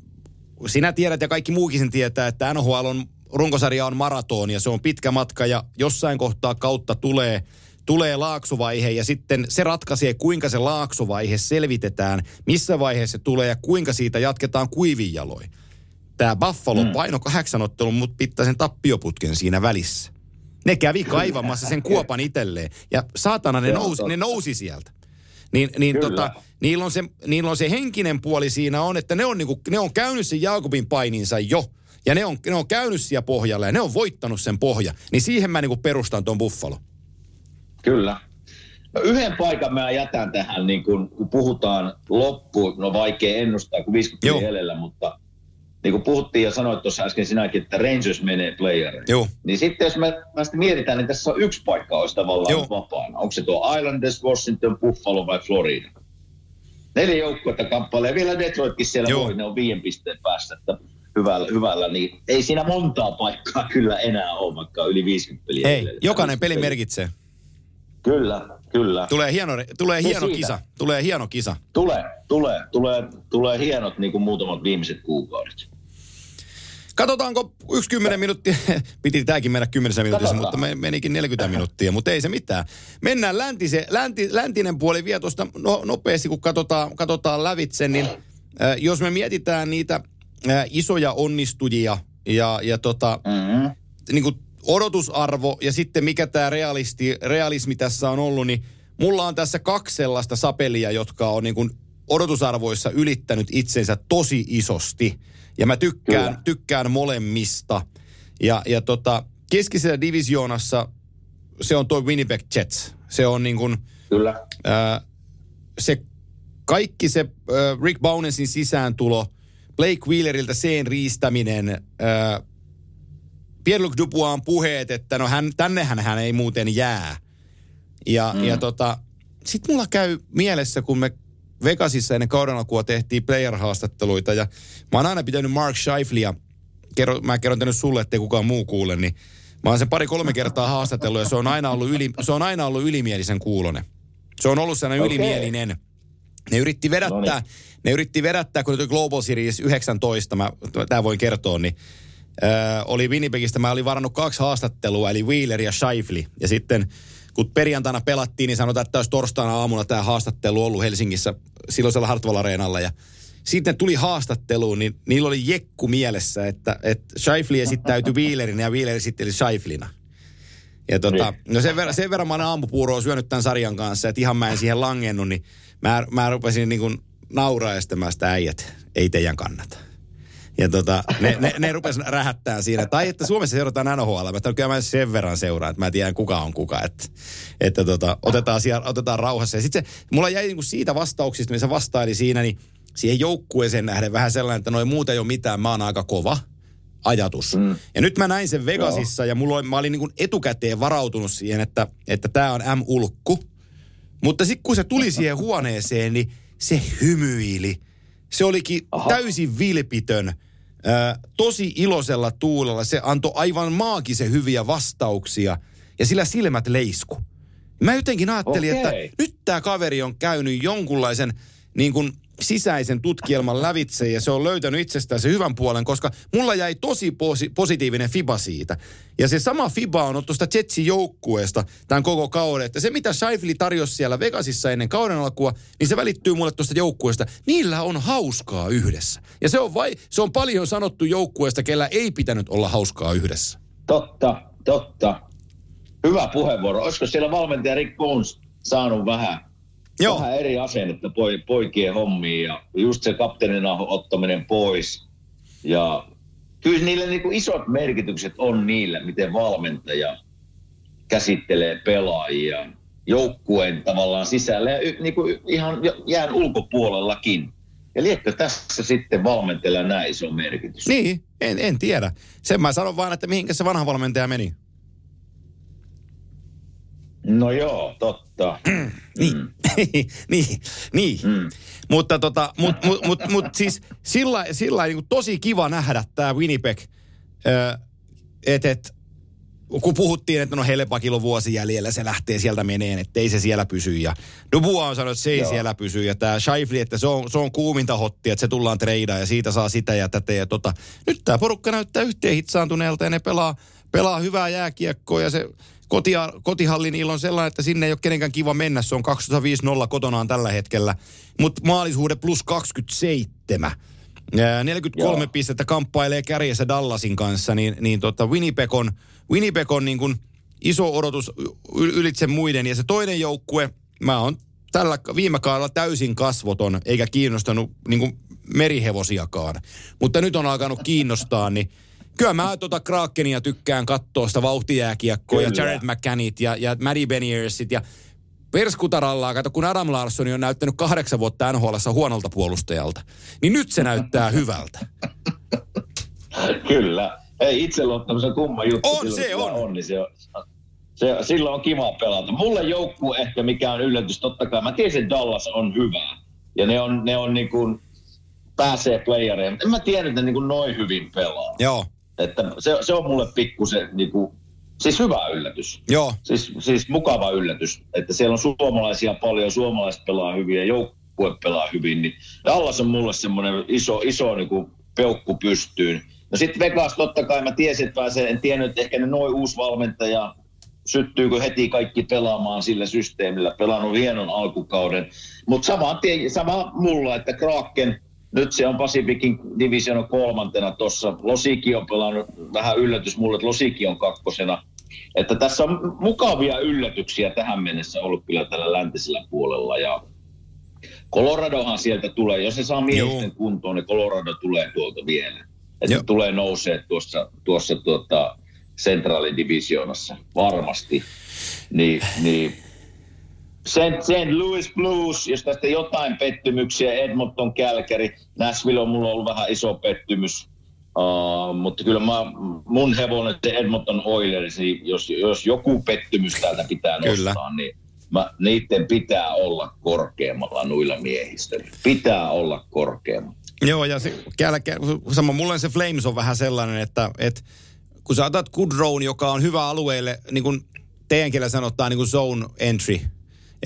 B: sinä tiedät ja kaikki muukin sen tietää, että NHL on, runkosarja on maraton ja se on pitkä matka ja jossain kohtaa kautta tulee – tulee laaksuvaihe ja sitten se ratkaisee, kuinka se laaksuvaihe selvitetään, missä vaiheessa se tulee ja kuinka siitä jatketaan kuivin jaloin. Tämä Buffalo mm. paino kahdeksan ottelun, mutta pitäisen tappioputken siinä välissä. Ne kävi kaivamassa sen kuopan itselleen ja saatana ne, nousi, ne nousi sieltä. Niin, niin tota, niillä, on se, niillä on se henkinen puoli siinä on, että ne on, niinku, ne on käynyt sen Jaakobin paininsa jo. Ja ne on, ne on käynyt siellä pohjalla ja ne on voittanut sen pohja. Niin siihen mä niinku perustan tuon Buffalo.
C: Kyllä. No yhden paikan mä jätän tähän, niin kun, kun puhutaan loppu, no vaikea ennustaa, kun 50 Joo. edellä, mutta niin kuin puhuttiin ja sanoit tuossa äsken sinäkin, että Rangers menee playereihin.
B: Joo.
C: Niin sitten jos me, me sitten mietitään, niin tässä on yksi paikka olisi tavallaan Joo. vapaana. Onko se tuo Islanders, Washington, Buffalo vai Florida? Neljä joukkuetta kamppailee. Vielä Detroitkin siellä Joo. voi, ne on viien pisteen päässä. Että hyvällä, hyvällä, niin ei siinä montaa paikkaa *laughs* kyllä enää ole, vaikka yli 50 peliä.
B: Ei, jokainen peli merkitsee.
C: Kyllä, kyllä.
B: Tulee hieno, tulee hieno kisa. Tulee hieno kisa.
C: Tulee, tulee, tulee, tulee hienot niin kuin muutamat viimeiset kuukaudet.
B: Katsotaanko yksi kymmenen minuuttia, *laughs* piti tämäkin mennä kymmenessä minuutissa, Katsotaan. mutta menikin 40 minuuttia, mutta ei se mitään. Mennään läntise, länti, läntinen puoli vielä tuosta no, nopeasti, kun katsotaan, katsotaan lävitse, niin äh, jos me mietitään niitä äh, isoja onnistujia ja, ja tota, mm-hmm. niin kuin odotusarvo ja sitten mikä tämä realisti, realismi tässä on ollut, niin mulla on tässä kaksi sellaista sapelia, jotka on niin kuin odotusarvoissa ylittänyt itsensä tosi isosti. Ja mä tykkään, tykkään molemmista. Ja, ja tota, keskisessä divisioonassa se on tuo Winnipeg Jets. Se on niin kuin...
C: Kyllä.
B: Ää, se kaikki se ää, Rick Bownesin sisääntulo, Blake Wheeleriltä seen riistäminen, ää, Pierre-Luc puheet, että no hän, tännehän hän ei muuten jää. Ja, mm. ja tota, sit mulla käy mielessä, kun me Vegasissa ennen kauden alkua tehtiin player-haastatteluita ja mä oon aina pitänyt Mark Scheiflia, kerro, mä kerron tänne sulle, ettei kukaan muu kuule, niin mä oon sen pari-kolme kertaa haastatellut ja se on aina ollut, yli, se on aina ollut ylimielisen kuulone. Se on ollut sellainen okay. ylimielinen. Ne yritti vedättää, Noniin. ne yritti vedättää, kun tuli Global Series 19, mä, tää voin kertoa, niin äh, oli Winnipegistä, mä olin varannut kaksi haastattelua, eli Wheeler ja Scheifli. Ja sitten kun perjantaina pelattiin, niin sanotaan, että olisi torstaina aamuna tämä haastattelu ollut Helsingissä silloisella Hartwall Areenalla. Ja sitten tuli haastatteluun, niin niillä oli jekku mielessä, että, että Scheifli esittäytyi Wheelerin ja Wheeler esitteli Scheiflina. Ja tota, niin. no sen verran, sen verran mä olen aamupuuroa syönyt tämän sarjan kanssa, että ihan mä en siihen langennut, niin mä, mä rupesin niin kuin nauraa sitä äijät, ei teidän kannata. Ja tota, ne, ne, ne rupes rähättää siinä. Tai että Suomessa seurataan NHL. Mä kyllä mä sen verran seuraan, että mä tiedän kuka on kuka. Että, että tota, otetaan, siellä, otetaan rauhassa. Ja sitten se, mulla jäi niinku siitä vastauksista, missä vastaili siinä, niin siihen joukkueeseen nähden vähän sellainen, että noin muuta ei ole mitään, mä oon aika kova ajatus. Mm. Ja nyt mä näin sen Vegasissa Joo. ja mulla oli, mä olin niin etukäteen varautunut siihen, että että tämä on M-ulkku. Mutta sitten kun se tuli siihen huoneeseen, niin se hymyili. Se olikin Aha. täysin vilpitön tosi iloisella tuulella. Se antoi aivan maagisen hyviä vastauksia ja sillä silmät leisku. Mä jotenkin ajattelin, okay. että nyt tämä kaveri on käynyt jonkunlaisen niin kuin sisäisen tutkielman lävitse ja se on löytänyt itsestään se hyvän puolen, koska mulla jäi tosi posi- positiivinen FIBA siitä. Ja se sama FIBA on tuosta Jetsin joukkueesta tämän koko kauden, että se mitä Scheifli tarjosi siellä Vegasissa ennen kauden alkua, niin se välittyy mulle tuosta joukkueesta. Niillä on hauskaa yhdessä. Ja se on, vai, se on paljon sanottu joukkueesta, kellä ei pitänyt olla hauskaa yhdessä.
C: Totta, totta. Hyvä puheenvuoro. Olisiko siellä valmentaja Rick Bones saanut vähän,
B: Joo.
C: vähän eri asennetta poi, poikien hommiin ja just se kapteenin ottaminen pois. Ja kyllä niille niin kuin isot merkitykset on niillä, miten valmentaja käsittelee pelaajia joukkueen tavallaan sisällä ja niin kuin ihan jään ulkopuolellakin. Ja liekö tässä sitten valmentajalla näin iso merkitys?
B: Niin, en, en tiedä. Sen mä sanon vaan, että mihinkä se vanha valmentaja meni.
C: No joo, totta. *clears throat*
B: Niin, *laughs* niin, niin.
C: Mm.
B: Mutta tota, mut, mut, mut, mut siis sillä, sillä niin tosi kiva nähdä tämä Winnipeg, että et, kun puhuttiin, että no Hellepakilla on vuosi jäljellä, se lähtee sieltä meneen, että ei se siellä pysy. Ja Dubua on sanonut, että se ei
C: Joo.
B: siellä pysy. Ja tämä Scheifli, että se on, se on kuuminta hottia, että se tullaan treidaan ja siitä saa sitä ja tätä. Ja tota, nyt tämä porukka näyttää yhteen hitsaantuneelta ja ne pelaa, pelaa hyvää jääkiekkoa ja se kotia, kotihallin ilo on sellainen, että sinne ei ole kenenkään kiva mennä. Se on 205-0 kotonaan tällä hetkellä. Mutta maalisuhde plus 27. Ää, 43
C: Joo.
B: pistettä kamppailee kärjessä Dallasin kanssa, niin, niin tota Winnipeg on, Winnipeg on niin kuin iso odotus ylitse muiden. Ja se toinen joukkue, mä oon tällä viime kaudella täysin kasvoton, eikä kiinnostanut niin kuin merihevosiakaan. Mutta nyt on alkanut kiinnostaa, niin kyllä mä tota Krakenia tykkään katsoa sitä vauhtijääkiekkoa ja. Jared McCannit ja, ja Maddie Beniersit ja perskutarallaa, kato kun Adam Larssoni on näyttänyt kahdeksan vuotta nhl huonolta puolustajalta, niin nyt se näyttää hyvältä. *laughs*
C: Kyllä. Ei itseluottamisen kumma juttu.
B: On,
C: silloin
B: se on.
C: on niin se on. Se, silloin on kiva pelata. Mulle joukkue ehkä mikä on yllätys, totta kai. Mä tiesin, että Dallas on hyvä. Ja ne on, ne on niin kuin, pääsee playereja. Mutta en mä tiedä, että ne niin kuin noin hyvin pelaa.
B: Joo,
C: Että se, se on mulle pikkusen niin kuin, siis hyvä yllätys.
B: joo,
C: Siis, siis mukava yllätys, että siellä on suomalaisia paljon, suomalaiset pelaa hyvin ja joukkue pelaa hyvin, niin Dallas on mulle semmoinen iso, iso niin kuin peukku pystyyn. No sitten Vegas totta kai mä tiesin, että pääsee, en tiennyt, että ehkä ne noin uusi valmentaja syttyykö heti kaikki pelaamaan sillä systeemillä, pelannut hienon alkukauden. Mutta sama, sama mulla, että Kraken, nyt se on Pacificin division kolmantena tuossa. Losiki on pelannut, vähän yllätys mulle, että Losiki on kakkosena. Että tässä on mukavia yllätyksiä tähän mennessä ollut kyllä tällä läntisellä puolella. Ja Coloradohan sieltä tulee, jos se saa miehisten
B: Joo.
C: kuntoon, niin Colorado tulee tuolta vielä. Että
B: Joo.
C: tulee nousee tuossa, tuossa tuota, Centralin divisioonassa, varmasti. Niin, niin St. St. Louis Blues, jos tästä jotain pettymyksiä, Edmonton, Calgary, Nashville on mulla ollut vähän iso pettymys. Uh, mutta kyllä mä, mun hevonen se Edmonton Oilers, niin jos, jos joku pettymys täältä pitää
B: Kyllä.
C: nostaa, niin mä, niiden pitää olla korkeammalla noilla miehistöillä. Pitää olla korkeammalla.
B: Joo, ja se, käällä, sama, mulle se Flames on vähän sellainen, että, että kun sä otat Goodrown, joka on hyvä alueelle, niin kuin teidän kielellä sanotaan niin kuin zone entry,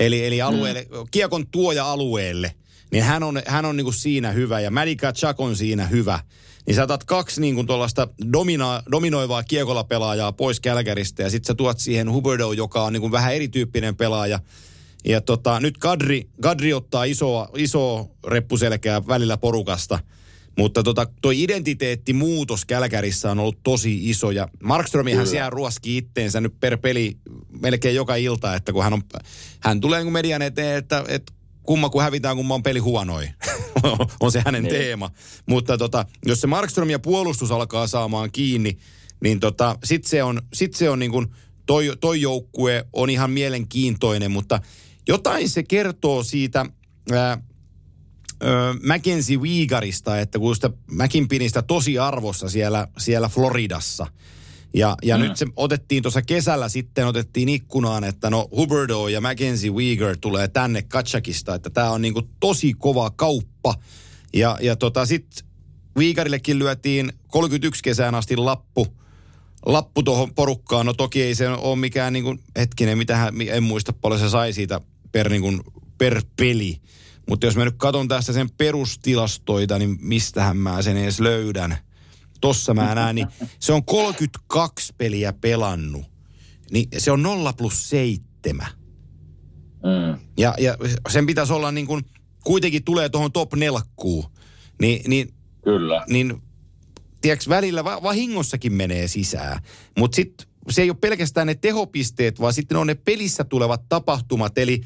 B: eli, eli alueelle, mm. kiekon tuoja alueelle, niin hän on, hän on niin kuin siinä hyvä, ja Madika Chuck on siinä hyvä. Niin sä otat kaksi niin kuin tuollaista domina, dominoivaa kiekolla pelaajaa pois Kälkäristä, ja sitten sä tuot siihen Huberdo, joka on niin kuin vähän erityyppinen pelaaja, ja tota, nyt Kadri, Kadri ottaa isoa, isoa reppuselkää välillä porukasta. Mutta tota, toi identiteettimuutos Kälkärissä on ollut tosi iso. Ja Markströmihän siellä ruoskii itteensä nyt per peli melkein joka ilta, että kun hän on, hän tulee niin median eteen, että, että kumma kun hävitään, kumma on peli huonoi. *laughs* on se hänen
C: Niin.
B: teema. Mutta tota, jos se Markström ja puolustus alkaa saamaan kiinni, niin tota, sit se on, sit se on niin kuin, toi, toi joukkue on ihan mielenkiintoinen, mutta jotain se kertoo siitä ää, ö, Mackenzie Weegarista, että kun sitä McKinpinistä tosi arvossa siellä, siellä Floridassa. Ja, ja mm. nyt se otettiin tuossa kesällä sitten, otettiin ikkunaan, että no Huberdo ja Mackenzie Weegar tulee tänne Katsakista, että tämä on niinku tosi kova kauppa. Ja, ja tota sit Weegarillekin lyötiin 31 kesään asti lappu, lappu tuohon porukkaan. No toki ei se ole mikään niin kuin, hetkinen, mitä en muista paljon se sai siitä per, niin kuin, per peli. Mutta jos mä nyt katson tässä sen perustilastoita, niin mistähän mä sen edes löydän. Tossa mä näen, niin se on 32 peliä pelannut. Niin se on 0 plus 7.
C: Mm.
B: Ja, ja sen pitäisi olla niin kuin, kuitenkin tulee tuohon top nelkkuun. Niin, niin,
C: Kyllä.
B: niin tiedätkö, välillä va- vahingossakin menee sisään. Mutta sitten se ei ole pelkästään ne tehopisteet, vaan sitten on ne pelissä tulevat tapahtumat. Eli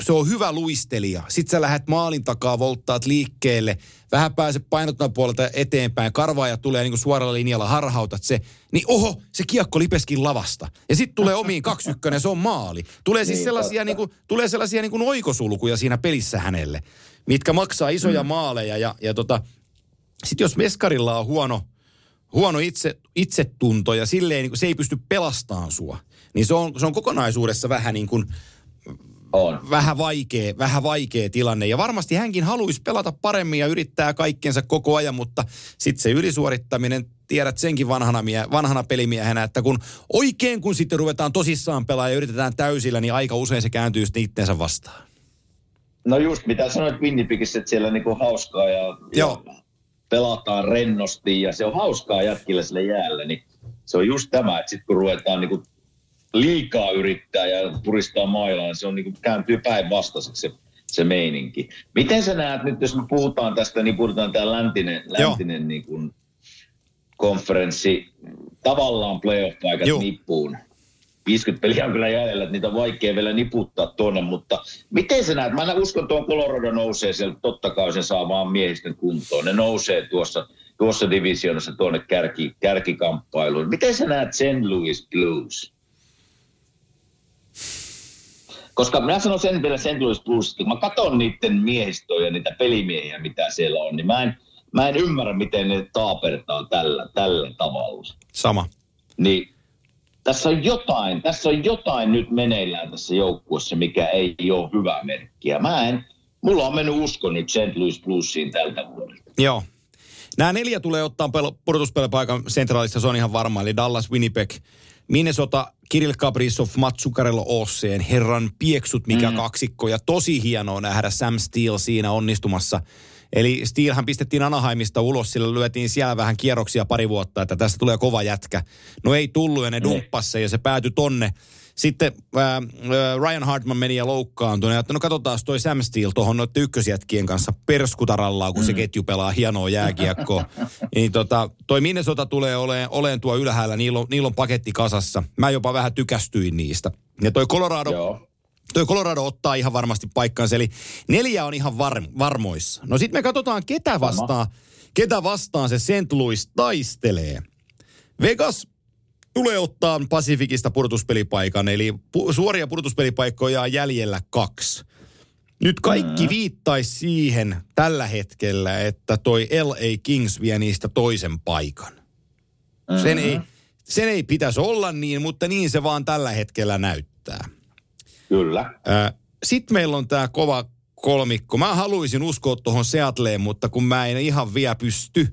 B: se on hyvä luistelija. Sitten sä lähdet maalin takaa, volttaat liikkeelle, vähän pääset painottaa puolelta eteenpäin, karvaaja tulee niin kuin suoralla linjalla, harhautat se, niin oho, se kiekko lipeskin lavasta. Ja sitten tulee omiin kaksi ykkönen, se on maali. Tulee siis
C: Niin,
B: sellaisia,
C: totta.
B: niin kuin, tulee sellaisia niin kuin oikosulkuja siinä pelissä hänelle, mitkä maksaa isoja mm. maaleja. Ja, ja tota, sitten jos meskarilla on huono, huono itse, itsetunto ja silleen niin kuin se ei pysty pelastamaan sua, niin se on, se on kokonaisuudessa vähän niin kuin
C: On.
B: vähän vaikea, vähän vaikea tilanne. Ja varmasti hänkin haluaisi pelata paremmin ja yrittää kaikkensa koko ajan, mutta sitten se ylisuorittaminen, tiedät senkin vanhana, mie, vanhana pelimiehenä, että kun oikein kun sitten ruvetaan tosissaan pelaa ja yritetään täysillä, niin aika usein se kääntyy sitten itteensä vastaan.
C: No just mitä sanoit Winnipegissä, että siellä niinku hauskaa ja,
B: Joo.
C: ja pelataan rennosti ja se on hauskaa jätkille sille jäälle, niin se on just tämä, että sitten kun ruvetaan niinku liikaa yrittää ja puristaa mailaan, niin se on niinku, kääntyy päinvastaiseksi se, se meininki. Miten sä näet nyt, jos me puhutaan tästä, niin puhutaan tämä läntinen,
B: Joo.
C: läntinen niin kuin konferenssi, tavallaan playoff-paikat
B: Joo.
C: nippuun. 50 peliä on kyllä jäljellä, että niitä on vaikea vielä niputtaa tuonne, mutta miten sä näet? Mä en uskon, tuon Colorado nousee sieltä, totta kai sen saa vaan miehistön kuntoon. Ne nousee tuossa, tuossa divisioonassa tuonne kärki, kärkikamppailuun. Miten sä näet St. Louis Blues? Koska minä sanon sen vielä St. Louis Blues, kun mä katson niiden miehistöjä ja niitä pelimiehiä, mitä siellä on, niin mä en, mä en ymmärrä, miten ne taapertaa tällä, tällä tavalla
B: Sama.
C: niin tässä on jotain, tässä on jotain nyt meneillään tässä joukkueessa, mikä ei ole hyvä merkkiä. Mä en, mulla on mennyt usko nyt St. Louis Bluesiin tältä vuodelta.
B: Joo. Nämä neljä tulee ottaa pel- pudotuspelipaikan sentraalissa, se on ihan varma. Eli Dallas, Winnipeg, Minnesota, Kirill Kaprizov, Mats Zuccarello, Osseen, herran pieksut, mikä mm. kaksikko. Ja tosi hienoa nähdä Sam Steele siinä onnistumassa. Eli Steelhän pistettiin Anaheimista ulos, sillä lyötiin siellä vähän kierroksia pari vuotta, että tästä tulee kova jätkä. No ei tullut ja ne dumppasi sen ja se päätyi tonne. Sitten ää, ää, Ryan Hartman meni ja loukkaantui. Ja no katsotaan toi Sam Steele tuohon noiden ykkösjätkien kanssa perskutarallaan, kun mm. se ketju pelaa hienoa jääkiekkoa. *laughs* niin tota, toi Minnesota tulee oleen, oleen tuo ylhäällä, niillä on, niillä on paketti kasassa. Mä jopa vähän tykästyin niistä. Ja toi Colorado,
C: Joo.
B: toi Colorado ottaa ihan varmasti paikkaansa, eli neljä on ihan var, varmoissa. No sitten me katsotaan, ketä vastaan, ketä vastaan se St. Louis taistelee. Vegas tulee ottaa Pasifikista pudotuspelipaikan, eli pu- suoria pudotuspelipaikkoja on jäljellä kaksi. Nyt kaikki mm. viittaisi siihen tällä hetkellä, että toi LA Kings vie niistä toisen paikan. Mm-hmm. Sen, ei, sen ei pitäisi olla niin, mutta niin se vaan tällä hetkellä näyttää.
C: Kyllä.
B: Sitten meillä on tämä kova kolmikko. Mä haluaisin uskoa tuohon Seattleen, mutta kun mä en ihan vielä pysty.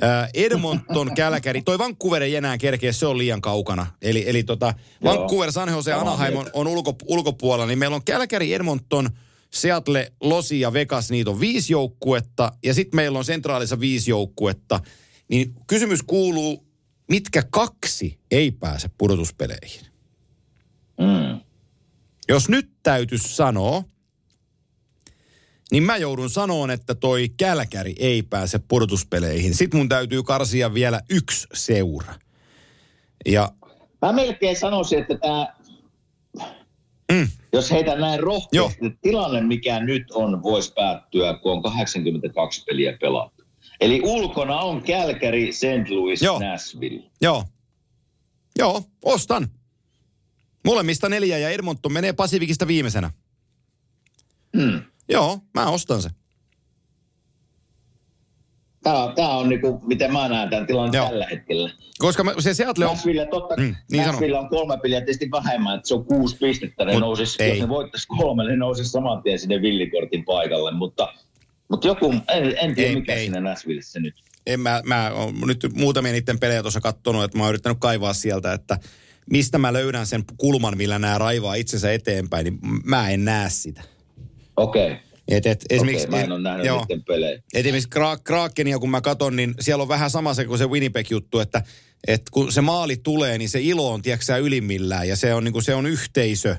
B: Ää, Edmonton, *laughs* Kälkäri. Toi Vancouver ei enää kerkeä, se on liian kaukana. Eli, eli tota. Vancouver, San Jose Anaheim on, on ulko, ulkopuolella. Niin meillä on Kälkäri, Edmonton, Seattle, Losi ja Vegas. Niitä on viisi joukkuetta. Ja sitten meillä on sentraalissa viisi joukkuetta. Niin kysymys kuuluu, mitkä kaksi ei pääse pudotuspeleihin?
C: Mm.
B: Jos nyt täytyisi sanoa, niin mä joudun sanoon, että toi Kälkäri ei pääse pudotuspeleihin. Sitten mun täytyy karsia vielä yksi seura. Ja
C: Mä melkein sanoisin, että tämä,
B: mm,
C: jos heitä näin rohkeasti, tilanne mikä nyt on, voisi päättyä, kun on 82 peliä pelattu. Eli ulkona on Kälkäri, St. Louis,
B: Joo.
C: Nashville.
B: joo, joo, ostan. Molemmista neljä ja Edmonton menee Pasifikista viimeisenä.
C: Hmm.
B: Joo, mä ostan se.
C: Tämä, on- tämä on niinku, miten mä näen tämän tilanteen
B: Joo.
C: tällä hetkellä.
B: Koska mä, se Seattle on...
C: Nashville, totta,
B: Mm, niin.
C: Nashville on kolme peliä tietysti vähemmän, että se on kuusi pistettä. Ne
B: Mut
C: nousis,
B: ei.
C: jos ne voittaisi kolme, ne nousisi saman tien sinne villikortin paikalle. Mutta, mutta joku, en, en tiedä
B: Ei,
C: mikä
B: ei.
C: siinä Nashvillessä nyt.
B: en mä, mä oon nyt muutamia niiden pelejä tuossa kattonut, että mä oon yrittänyt kaivaa sieltä, että mistä mä löydän sen kulman, millä nämä raivaa itsensä eteenpäin, niin mä en näe sitä.
C: Okei. Okay.
B: Et, et, esimerkiksi,
C: Okei, mä en ole nähnyt
B: joo.
C: niiden pelejä.
B: Et esimerkiksi Kra- Krakenia, kun mä katson, niin siellä on vähän sama se kuin se Winnipeg-juttu, että, että kun se maali tulee, niin se ilo on, tiedätkö ylimmillään ja se on, niin kuin, se on yhteisö.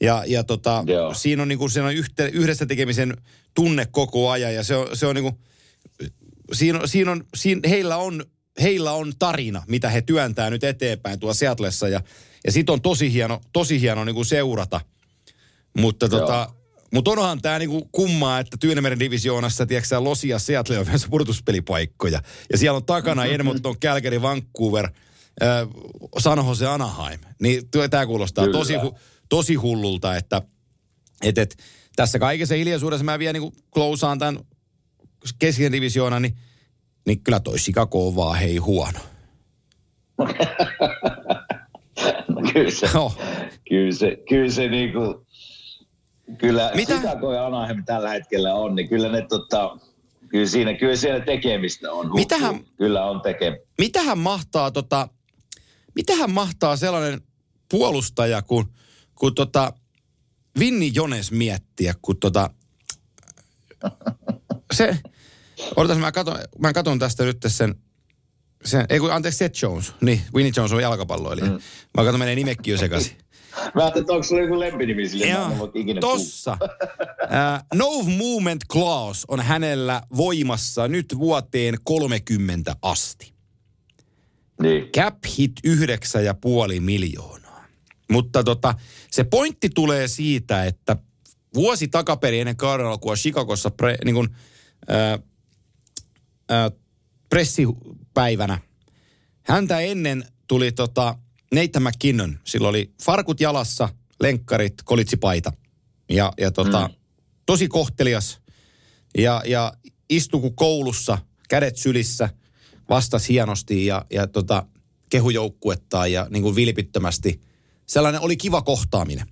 B: Ja, ja tota,
C: Joo.
B: siinä on, niin kuin, siinä on yhte, yhdessä tekemisen tunne koko ajan ja se on, se on niin kuin, siinä, siinä on, siinä, heillä on, heillä on tarina, mitä he työntää nyt eteenpäin tuolla Seatlessa ja, ja siitä on tosi hieno, tosi hieno niin kuin seurata. Mutta tota, mutta onhan tämä niinku kummaa, että Tyynemeren divisioonassa, tiedätkö sä, Losi ja Seattle on myös pudotuspelipaikkoja. Ja siellä on takana Edmonton, Calgary, Vancouver, äh, San Jose, Anaheim. Niin tämä kuulostaa
C: Kyllä.
B: tosi, tosi hullulta, että et, et, tässä kaikessa hiljaisuudessa mä vielä niinku klousaan tämän kesken divisioonan, niin, niin kyllä toi Chicago on vaan hei huono. *laughs*
C: No, kyllä se,
B: Oh.
C: kyllä se, kyllä se niinku, kyllä
B: Mitä?
C: Chicago ja Anaheim tällä hetkellä on, niin kyllä ne tota, kyllä siinä, kyllä siellä tekemistä on. Huhhuh.
B: Mitähän-
C: Kyllä on tekemistä.
B: mitähän mahtaa tota, mitähän mahtaa sellainen puolustaja, kun, kun tota Vinni Jones miettiä, kun tota, se, odotas mä katon, mä katon tästä nyt sen, sen ei kun, anteeksi, Seth Jones, niin, Vinnie Jones on jalkapalloilija. Mm. Mä katson, menee nimekin jo sekaisin.
C: Mä ajattelin, että onko sulla joku lempinimi sille,
B: Joo,
C: ikinä
B: tossa. Uh, no movement clause on hänellä voimassa nyt vuoteen 30 asti.
C: Niin.
B: Cap hit 9,5 miljoonaa. Mutta tota, se pointti tulee siitä, että vuosi takaperin ennen kauden alkua Chicagossa pre, niin kuin, ää, ää, pressipäivänä, häntä ennen tuli tota Nathan McKinnon. Sillä oli farkut jalassa, lenkkarit, kolitsipaita. Ja, ja tota, mm. tosi kohtelias ja, ja istui kuin koulussa, kädet sylissä, vastasi hienosti ja, ja tota, kehu joukkuettaan ja niin kuin vilpittömästi. Sellainen oli kiva kohtaaminen.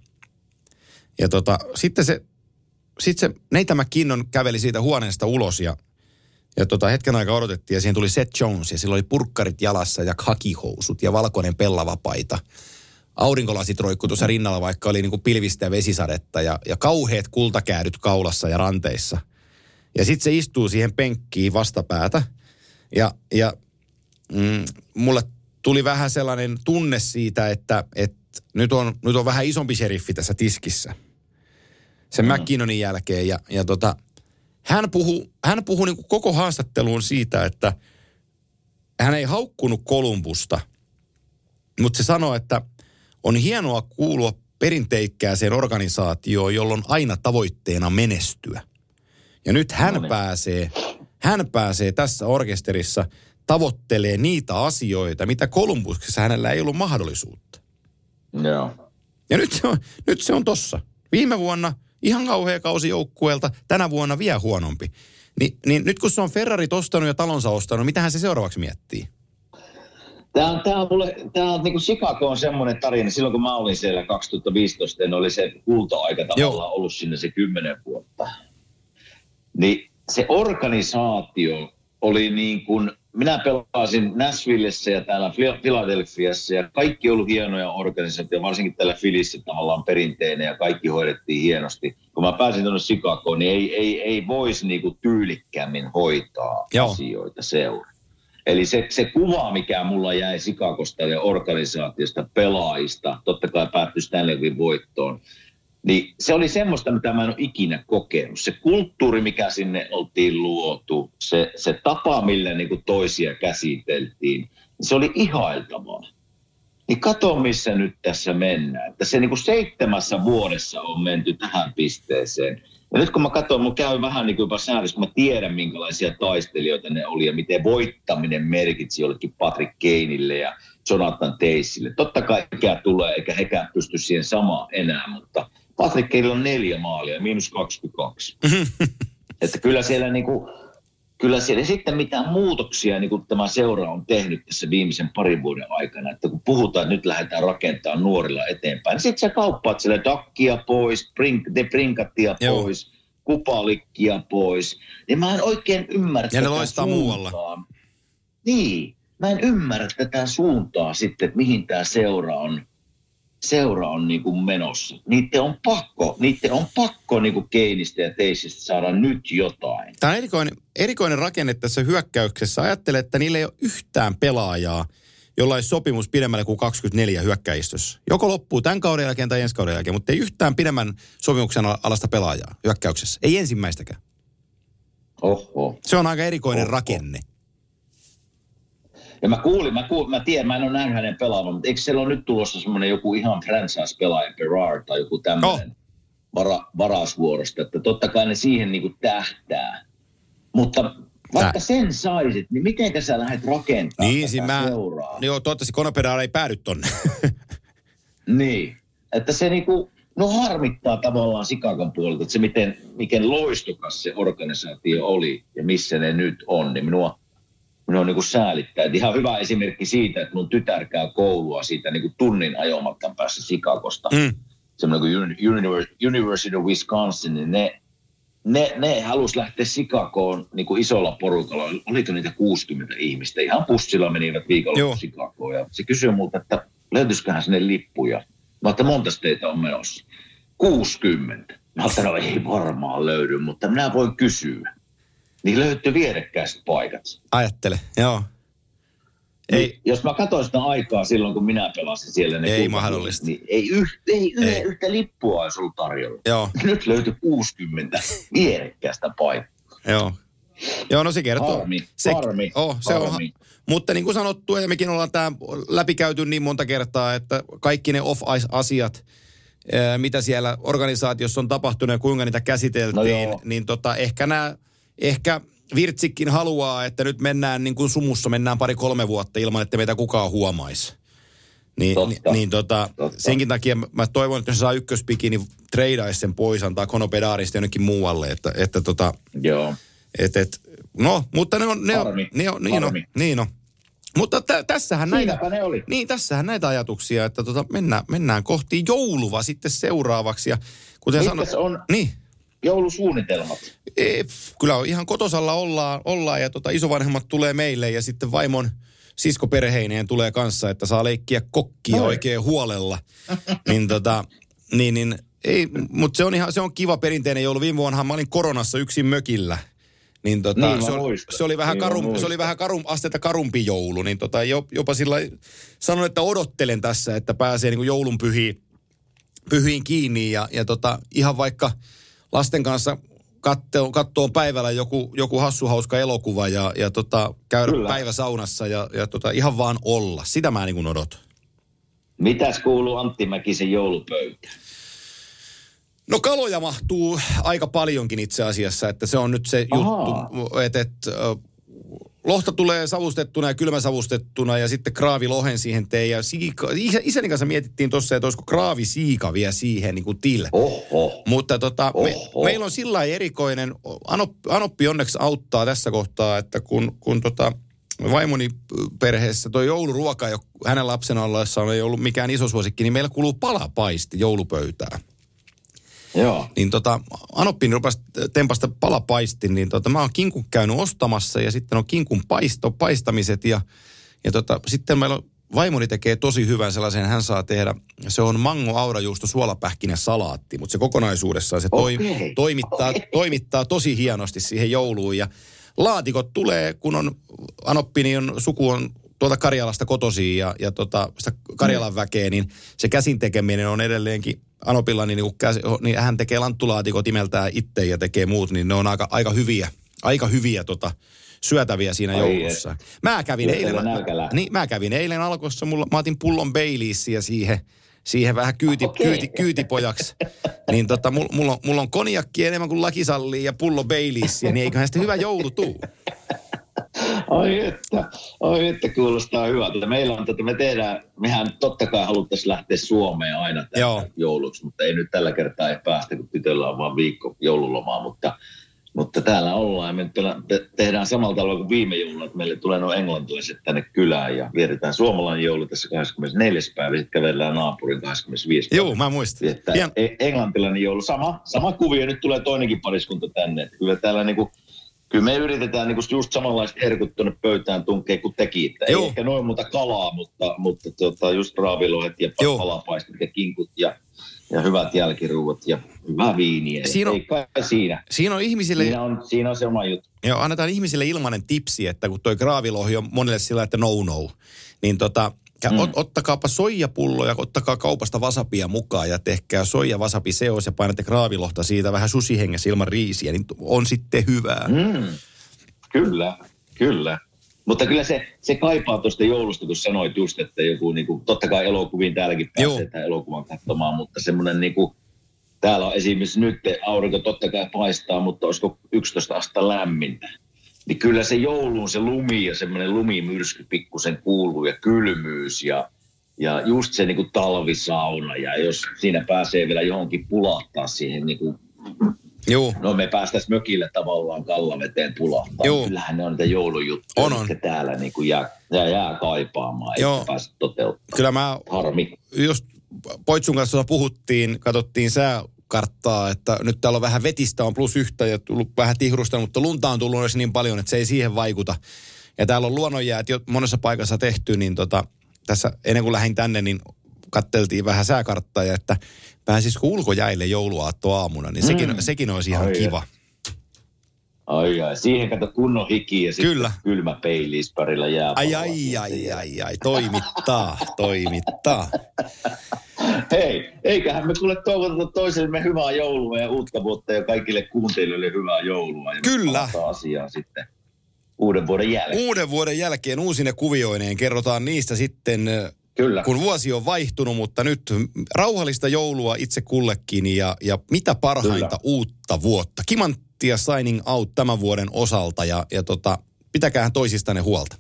B: Ja tota, sitten se, sitten se Neitä McKinnon käveli siitä huoneesta ulos ja, ja tota, hetken aikaa odotettiin ja siihen tuli Seth Jones ja sillä oli purkkarit jalassa ja hakihousut ja valkoinen pellava paita. Aurinkolasit roikku tuossa rinnalla, vaikka oli niinku pilvistä ja vesisadetta ja, ja kauheat kultakäädyt kaulassa ja ranteissa. Ja sitten se istuu siihen penkkiin vastapäätä ja, ja mm, mulle tuli vähän sellainen tunne siitä, että, että nyt, on, nyt on vähän isompi sheriffi tässä tiskissä. Sen mm. McKinnonin jälkeen. Ja, ja tota, hän puhuu hän puhu niin koko haastatteluun siitä, että hän ei haukkunut Kolumbusta, mutta se sanoi, että on hienoa kuulua perinteikkääseen organisaatioon, jolla on aina tavoitteena menestyä. Ja nyt hän
C: No niin.
B: pääsee, hän pääsee tässä orkesterissa tavoittelee niitä asioita, mitä Kolumbuksessa hänellä ei ollut mahdollisuutta.
C: Joo.
B: Ja nyt se on, nyt se on tossa. Viime vuonna ihan kauhea kausi joukkueelta, tänä vuonna vielä huonompi. Ni, niin nyt kun se on Ferrari ostanut ja talonsa ostanut, mitähän se seuraavaksi miettii?
C: Tämä on, tämä on, mulle, tämä on niin kuin Chicago on semmoinen tarina. Silloin kun mä olin siellä 2015, niin oli se kulta-aika tavallaan ollut sinne se kymmenen vuotta. Niin se organisaatio oli niin kuin, minä pelasin Nashvillessä ja täällä Phil- Philadelphiassa ja kaikki ollut hienoja organisaatioita, varsinkin täällä Filissä tavallaan perinteinen ja kaikki hoidettiin hienosti. Kun mä pääsin tuonne Chicagoon, niin ei, ei, ei voisi niin kuin tyylikkäämmin hoitaa
B: Joo.
C: asioita seura. Eli se, se kuva, mikä mulla jäi Sikakosta ja organisaatiosta, pelaajista, totta kai päättyi Stanleyin voittoon, niin se oli semmoista, mitä mä en ole ikinä kokenut. Se kulttuuri, mikä sinne oltiin luotu, se, se tapa, millä niin kuin toisia käsiteltiin, se oli ihailtavaa. Niin kato, missä nyt tässä mennään. Se niin kuin seitsemässä vuodessa on menty tähän pisteeseen. Ja nyt kun mä katson, mun käy vähän niin kuin jopa kun mä tiedän, minkälaisia taistelijoita ne oli ja miten voittaminen merkitsi jollekin Patrick Keinille ja Jonathan Teissille. Totta kai ikä tulee, eikä hekään pysty siihen samaan enää, mutta Patrick Keinillä on neljä maalia, miinus 22. *laughs* että kyllä siellä niin kuin, kyllä siellä sitten mitään muutoksia niin kuin tämä seura on tehnyt tässä viimeisen parin vuoden aikana, että kun puhutaan, että nyt lähdetään rakentamaan nuorilla eteenpäin, niin sitten sä kauppaat sille dakkia pois, brink, de brinkattia
B: Joo.
C: pois, kupalikkia pois, niin mä en oikein ymmärrä
B: Ja ne loistaa muualla.
C: Niin, mä en ymmärrä tätä suuntaa sitten, että mihin tämä seura on, seura on niin kuin menossa. Niiden on pakko, niiden on pakko niin kuin Keinistä ja Teisistä saada nyt jotain.
B: Tämä on erikoinen, erikoinen rakenne tässä hyökkäyksessä. Ajattelen, että niillä ei ole yhtään pelaajaa, jolla olisi sopimus pidemmälle kuin 24 hyökkäistössä. Joko loppuu tämän kauden jälkeen tai ensi kauden jälkeen, mutta ei yhtään pidemmän sopimuksen al- alasta pelaajaa hyökkäyksessä. Ei ensimmäistäkään.
C: Oho.
B: Se on aika erikoinen
C: Oho.
B: rakenne.
C: Ja mä kuulin, mä, kuulin, mä tiedän, mä en ole nähnyt hänen pelaavan, mutta eikö siellä ole nyt tulossa semmoinen joku ihan franchise-pelaaja, Berard tai joku tämmöinen
B: Oh.
C: vara, varausvuorosta, että totta kai ne siihen niin kuin tähtää. Mutta vaikka
B: Tää-
C: sen saisit, niin miten sä lähdet rakentamaan
B: Niin,
C: tätä
B: siinä mä,
C: seuraa?
B: joo, toivottavasti Konopedara ei päädy tonne. *laughs*
C: Niin, että se niinku, no harmittaa tavallaan Sikakon puolelta, että se miten, miten loistokas se organisaatio oli ja missä ne nyt on, niin minua, minua niinku säälittää. Et ihan hyvä esimerkki siitä, että mun tytär käy koulua siitä niinku tunnin ajomatkan päässä Sikakosta.
B: Mm.
C: Semmoinen kuin Uni- Univers- University of Wisconsin, niin ne, ne, ne halus lähteä Sikakoon niin kuin isolla porukalla. Oliko niitä 60 ihmistä? Ihan pussilla menivät viikolla. Sikakoon. Ja se kysyi multa, että löytyisiköhän sinne lippuja. Mä että monta teitä on menossa? 60. Mä ajattelin, no ei varmaan löydy, mutta minä voin kysyä. Niin löytyi vierekkäiset paikat.
B: Ajattele, joo. Ei,
C: Niin, jos mä katsoin sitä aikaa silloin, kun minä pelasin siellä, ne
B: Ei
C: kultavuodet,
B: mahdollista.
C: Niin ei, yht, ei, ei.
B: Ei.
C: yhtä lippua olisi ollut tarjolla.
B: joo, *laughs*
C: Nyt löytyi 60 vierekkäistä paikkaa.
B: joo. Joo, no se kertoo.
C: Harmi,
B: se,
C: harmi,
B: oh, se on,
C: harmi.
B: mutta niin kuin sanottu, ja mekin ollaan tämä läpikäyty niin monta kertaa, että kaikki ne off-ice-asiat, ää, mitä siellä organisaatiossa on tapahtunut ja kuinka niitä
C: No
B: käsiteltiin,
C: joo.
B: niin tota, ehkä nämä, ehkä Virtsikin haluaa, että nyt mennään niin kuin sumussa, mennään pari-kolme vuotta ilman, että meitä kukaan huomaisi. Niin,
C: Totta.
B: niin, niin tota,
C: Totta.
B: senkin takia mä- toivon, että jos saa ykköspikin, niin treidaisi sen pois, antaa Konopedaarista jonnekin muualle, että, että tota,
C: Joo.
B: et, et, no, mutta ne on, ne on,
C: Harmi.
B: ne on niin on, niin on. Mutta tä, tässähän näitä,
C: ne oli.
B: niin tässähän näitä ajatuksia, että tota, mennään, mennään kohti joulua sitten seuraavaksi. Ja kuten sanoit,
C: on
B: niin,
C: joulusuunnitelmat?
B: e, kyllä on ihan kotosalla ollaan, ollaan ja tota, isovanhemmat tulee meille ja sitten vaimon siskoperheineen tulee kanssa, että saa leikkiä kokkia
C: Noi.
B: oikein huolella. niin tota, niin, niin ei, mutta se on ihan, se on kiva perinteinen joulu. Viime vuonnahan mä olin koronassa yksin mökillä. Niin, tota,
C: Niin,
B: se, oli, se oli vähän,
C: Niin,
B: karum, se oli vähän karum, asteita karumpi joulu, niin tota, jo- jopa sillä sanon, että odottelen tässä, että pääsee niin joulun pyhiin, pyhiin kiinni ja, ja tota, ihan vaikka lasten kanssa kattoo päivällä joku, joku hassu hauska elokuva ja, ja tota, käydä
C: Kyllä.
B: päivä saunassa ja, ja tota, ihan vaan olla. Sitä mä niin odotan.
C: Mitäs kuuluu Antti Mäkisen joulupöytään?
B: No kaloja mahtuu aika paljonkin itse asiassa, että se on nyt se
C: Ahaa.
B: juttu, että et, ö, lohta tulee savustettuna ja kylmäsavustettuna ja sitten kraavi lohen siihen tein ja siika, isä, isäni kanssa mietittiin tuossa, että olisiko kraavi siika vielä siihen niin kuin til.
C: Oho.
B: Mutta tota, me,
C: Oho.
B: meillä on sillä erikoinen, Anoppi, Anoppi onneksi auttaa tässä kohtaa, että kun, kun tota, vaimoni perheessä tuo jouluruoka, jo hänen lapsena ollessaan ei ollut mikään iso suosikki, niin meillä kuluu palapaisti joulupöytään.
C: Joo.
B: Niin tota, Anoppi rupesi tempasta palapaistin, niin tota, mä oon kinkun käynyt ostamassa ja sitten on kinkun paisto, paistamiset ja, ja tota, sitten meillä on, vaimoni tekee tosi hyvän sellaisen, hän saa tehdä, se on mango aurajuusto suolapähkinä salaatti, mutta se kokonaisuudessaan se toi,
C: Okei.
B: toimittaa,
C: Okei.
B: toimittaa tosi hienosti siihen jouluun ja laatikot tulee, kun on Anoppini on suku on tuolta Karjalasta kotosi ja, ja tota, sitä Karjalan väkeä, niin se käsin tekeminen on edelleenkin Anopilla, niin, niin, käsi, niin hän tekee lanttulaatikot imeltää itse ja tekee muut, niin ne on aika, aika hyviä, aika hyviä tota, syötäviä siinä
C: Ai
B: joulussa. Mä kävin, eilen, niin, mä kävin eilen alkossa, mulla, mä otin pullon Baileysia siihen, siihen vähän kyyti,
C: Okei.
B: kyyti, kyytipojaksi. *laughs* niin tota, mulla mul on, mul on konjakki enemmän kuin laki sallii ja pullo Baileysia, niin eiköhän sitten hyvä joulu tuu.
C: Ai että, ai että kuulostaa hyvältä. Meillä on tätä, me tehdään, mehän totta kai haluttaisiin lähteä Suomeen aina jouluksi, mutta ei nyt tällä kertaa ei päästä, kun tytöllä on vain viikko joululomaa, mutta, mutta täällä ollaan ja me te- tehdään samalla tavalla kuin viime jouluna, että meille tulee nuo englantilaiset tänne kylään ja vietetään suomalainen joulu tässä 24. päivä, sitten kävellään naapurin 25. päivä.
B: Joo, mä muistan.
C: Että
B: Hien,
C: e- englantilainen joulu, sama, sama kuvio, nyt tulee toinenkin pariskunta tänne. Että kyllä täällä niinku kyllä me yritetään niin just samanlaiset herkut tuonne pöytään tunkea kuin tekin. Ei
B: Joo.
C: ehkä noin muuta kalaa, mutta, mutta tota, just raavilohet ja
B: Joo.
C: kalapaistit ja kinkut ja, ja hyvät jälkiruuat ja hyvää viiniä.
B: Siinä on-
C: Ei kai siinä.
B: Siinä on ihmisille,
C: Siinä on, siinä on se oma juttu.
B: joo, annetaan ihmisille ilmainen tipsi, että kun toi graavilohi on monelle sillä, että no no, niin tota,
C: Mm.
B: ot, ottakaapa soijapulloja, ottakaa kaupasta vasapia mukaan ja tehkää soija vasapi seos ja painatte graavilohta siitä vähän susihengessä ilman riisiä, niin on sitten hyvää.
C: Mm. Kyllä, kyllä. Mutta kyllä se, se kaipaa tuosta joulusta, kun sanoit just, että joku, niin kuin, totta kai elokuviin täälläkin
B: Joo.
C: pääsee tämän elokuvan katsomaan, mutta semmoinen niin kuin, täällä on esimerkiksi nyt aurinko totta kai paistaa, mutta olisiko 11 astetta lämmintä. Niin kyllä se jouluun se lumi ja semmoinen lumimyrsky pikkusen kuuluu ja kylmyys ja, ja just se niin kuin talvisauna ja jos siinä pääsee vielä johonkin pulahtaa siihen niin kuin
B: Joo,
C: No me päästäisiin mökille tavallaan kallaveteen pulahtaa.
B: Joo.
C: Kyllähän ne on niitä joulujuttuja,
B: On, on.
C: täällä niin kuin jää, jää, jää kaipaamaan,
B: Joo.
C: eikä pääse toteuttamaan.
B: kyllä mä
C: Harmi.
B: just Poitsun kanssa puhuttiin, katsottiin sääkarttaa, että nyt täällä on vähän vetistä, on plus yhtä ja tullut vähän tihrusta, mutta lunta on tullut niin paljon, että se ei siihen vaikuta. Ja täällä on luonnonjäät jo monessa paikassa tehty, niin tota, tässä ennen kuin lähdin tänne, niin katteltiin vähän sääkarttaa, ja että pääsisikö ulkojäille jouluaatto aamuna, niin sekin,
C: Mm.
B: sekin olisi ihan
C: Ai
B: kiva.
C: Ai ai, siihen kato kunnon hiki ja sitten
B: Kyllä.
C: kylmä peili isparilla
B: Ai,
C: jääpalloa.
B: ai, ai, ai, ai, toimittaa, toimittaa.
C: Hei, eiköhän me kuule toivoteta toisellemme hyvää joulua ja uutta vuotta ja kaikille kuuntelijoille hyvää joulua. Ja
B: Kyllä.
C: asiaan sitten uuden vuoden jälkeen.
B: Uuden vuoden jälkeen uusine kuvioineen kerrotaan niistä sitten
C: Kyllä.
B: kun vuosi on vaihtunut, mutta nyt rauhallista joulua itse kullekin ja, ja mitä parhainta
C: Kyllä.
B: uutta vuotta. Kimanttia signing out tämän vuoden osalta ja, ja tota, pitäkää toisistanne huolta.